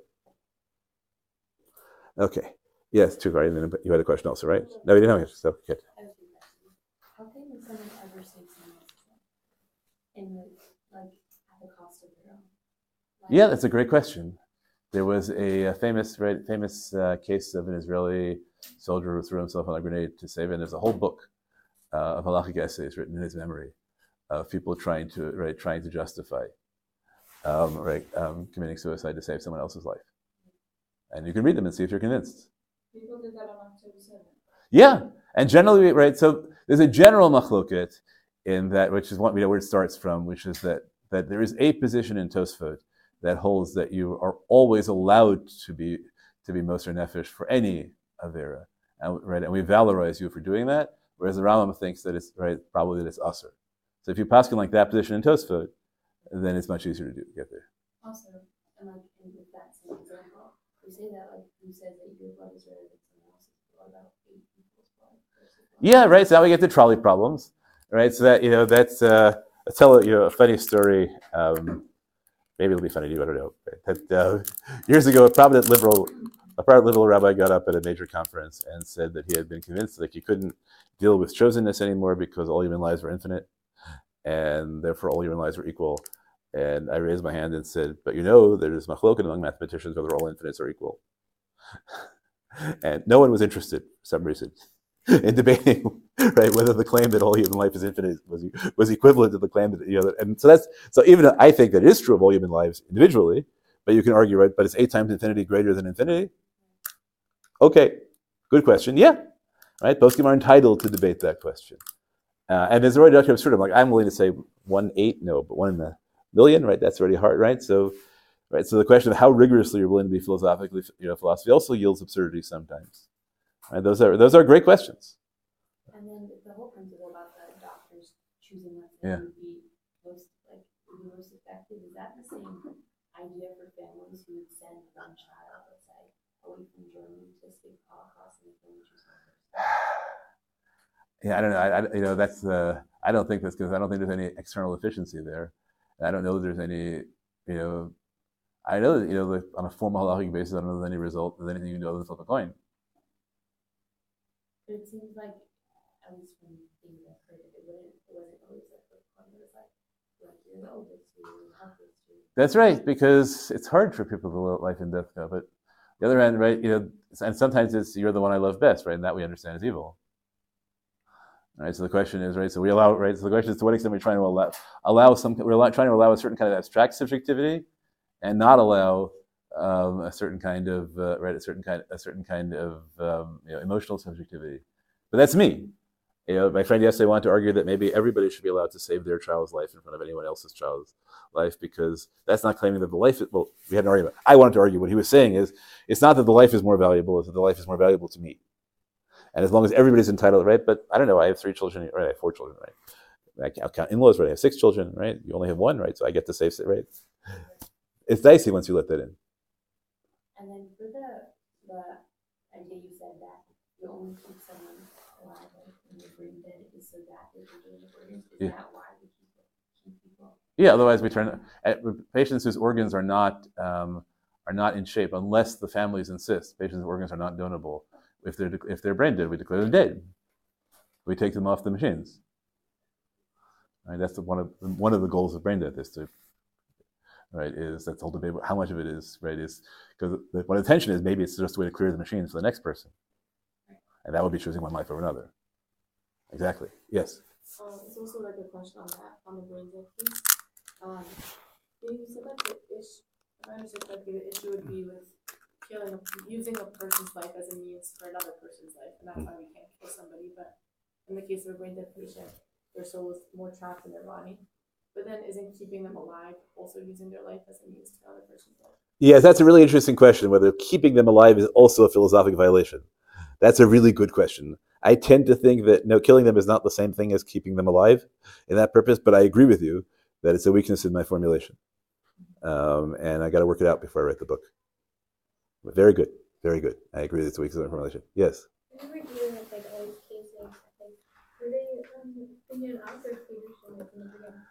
Okay. Yes, too right. And then you had a question also, right? No, you didn't have a question. So good. I have two questions. How can someone ever save someone else's? In the, like, at the cost of their own? Like, Yeah, that's a great question. There was a, a famous, right, famous uh, case of an Israeli soldier who threw himself on a grenade to save it. And there's a whole book uh, of halachic essays written in his memory of people trying to, right, trying to justify um, right, um, committing suicide to save someone else's life. And you can read them and see if you're convinced. People did that on October seventh. Yeah, and generally, right. So there's a general machloket in that, which is what you know where it starts from, which is that that there is a position in Tosfot that holds that you are always allowed to be to be Moser Nefesh for any avera, and, right? And we valorize you for doing that. Whereas the Rambam thinks that it's right, probably that it's assur. So if you pass like that position in Tosfot, then it's much easier to do get there. Also, and like, and that same example, you say that, like, you said that your blood is rather than someone else's about eight people's blood. Yeah, right. So now we get to trolley problems, right? So that you know that's uh, I'll tell you know, a funny story. Um, maybe it'll be funny to you. I don't know. That uh, years ago, a prominent liberal, a prominent liberal rabbi got up at a major conference and said that he had been convinced that he couldn't deal with chosenness anymore because all human lives were infinite, and therefore all human lives were equal. And I raised my hand and said, "But you know, there's machloket among mathematicians whether all infinites are equal." and no one was interested for some reason in debating right whether the claim that all human life is infinite was was equivalent to the claim that you know and so that's so even I think that it is true of all human lives individually, but you can argue right, but it's eight times infinity greater than infinity. Okay, good question. Yeah, right. Poskim are entitled to debate that question, uh, and it's already absurd. I'm like I'm willing to say one eight, no, but one in a million, right? That's already hard, right? So. Right, so the question of how rigorously you're willing to be philosophically, you know, philosophy also yields absurdity sometimes. Right, those are those are great questions. And then the whole principle about the doctors choosing what Yeah. would be most, like, would be most effective, is that the same idea for families who would send one child, let's say, away from Germany to escape Holocaust and they can choose? Yeah, I don't know. I, I you know that's uh, I don't think that's because I don't think there's any external efficiency there. I don't know that there's any you know. I know that you know like, on a formal halachic basis, I don't know there's any result. There's anything you can do other than flip a coin. But it seems like, at least from things I've heard, it wouldn't, it wasn't always like, the one that was like, like you're the oldest, you're the. That's right, because it's hard for people to live life and death. But the other end, right, you know, and sometimes it's you're the one I love best, right? And that we understand is evil. Right. So the question is, right? So we allow, right? So the question is, to what extent we're trying to allow, allow some, we're allow, trying to allow a certain kind of abstract subjectivity, and not allow um, a certain kind of, uh, right? A certain kind, a certain kind of um, you know, emotional subjectivity. But that's me. You know, my friend yesterday wanted to argue that maybe everybody should be allowed to save their child's life in front of anyone else's child's life because that's not claiming that the life. Is, well, we had an argument. I wanted to argue what he was saying is it's not that the life is more valuable; it's that the life is more valuable to me. And as long as everybody's entitled, right? But I don't know. I have three children, right? I have four children, right? I count in-laws, right? I have six children, right? You only have one, right? So I get to save, right? It's dicey once you let that in. And then for the, the idea you said that you only keep someone alive when they're brain dead is so that they can gain the organs, is Yeah. that why we keep, keep people? Yeah. Otherwise, we turn at patients whose organs are not um, are not in shape unless the families insist. Patients' whose organs are not donable. If they're if they're brain dead, we declare them dead. We take them off the machines. Right. That's the, one of one of the goals of brain death is to right is that's the debate how much of it is right is because the, one intention is maybe it's just a way to clear the machines for the next person, and that would be choosing one life over another. Exactly. Yes. Um, it's also like a question on that, on the brain piece. Um, you said that the issue, I understood correctly, the issue would be with killing, using a person's life as a means for another person's life, and that's why we can't kill somebody, but in the case of a brain dead patient, their soul is more trapped in their body. But then isn't keeping them alive also using their life as a means to another person's life? Yes, that's a really interesting question. Whether keeping them alive is also a philosophic violation. That's a really good question. I tend to think that no, killing them is not the same thing as keeping them alive in that purpose. But I agree with you that it's a weakness in my formulation, um, and I got to work it out before I write the book. But very good, very good. I agree that it's a weakness in my formulation. Yes. Whenever dealing with like all these cases, like were they thinking out their leadership like in the beginning?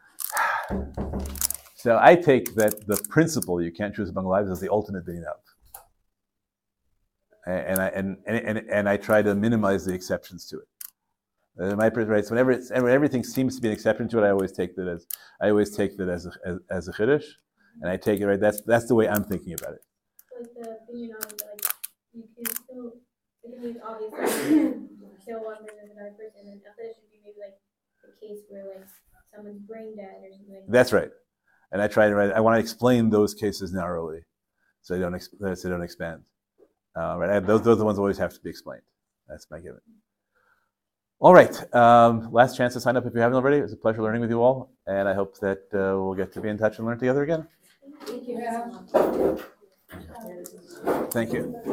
So I take that the principle you can't choose among lives is the ultimate being out. And I and, and, and, and I try to minimize the exceptions to it. Uh, my right, so whenever it's when everything seems to be an exception to it, I always take that as I always take that as a, as, as a chiddush, and I take it right. That's that's the way I'm thinking about it. Like the opinion on like you can still it can be obviously kill one person and another person and I thought should be maybe like a case where like someone's brain dead or something like That's right. and I try to write. I want to explain those cases narrowly, so they don't ex- so they don't expand. Uh, right, and those those are the ones that always have to be explained. That's my given. All right, um, last chance to sign up if you haven't already. It was a pleasure learning with you all, and I hope that uh, we'll get to be in touch and learn together again. Thank you. Thank you.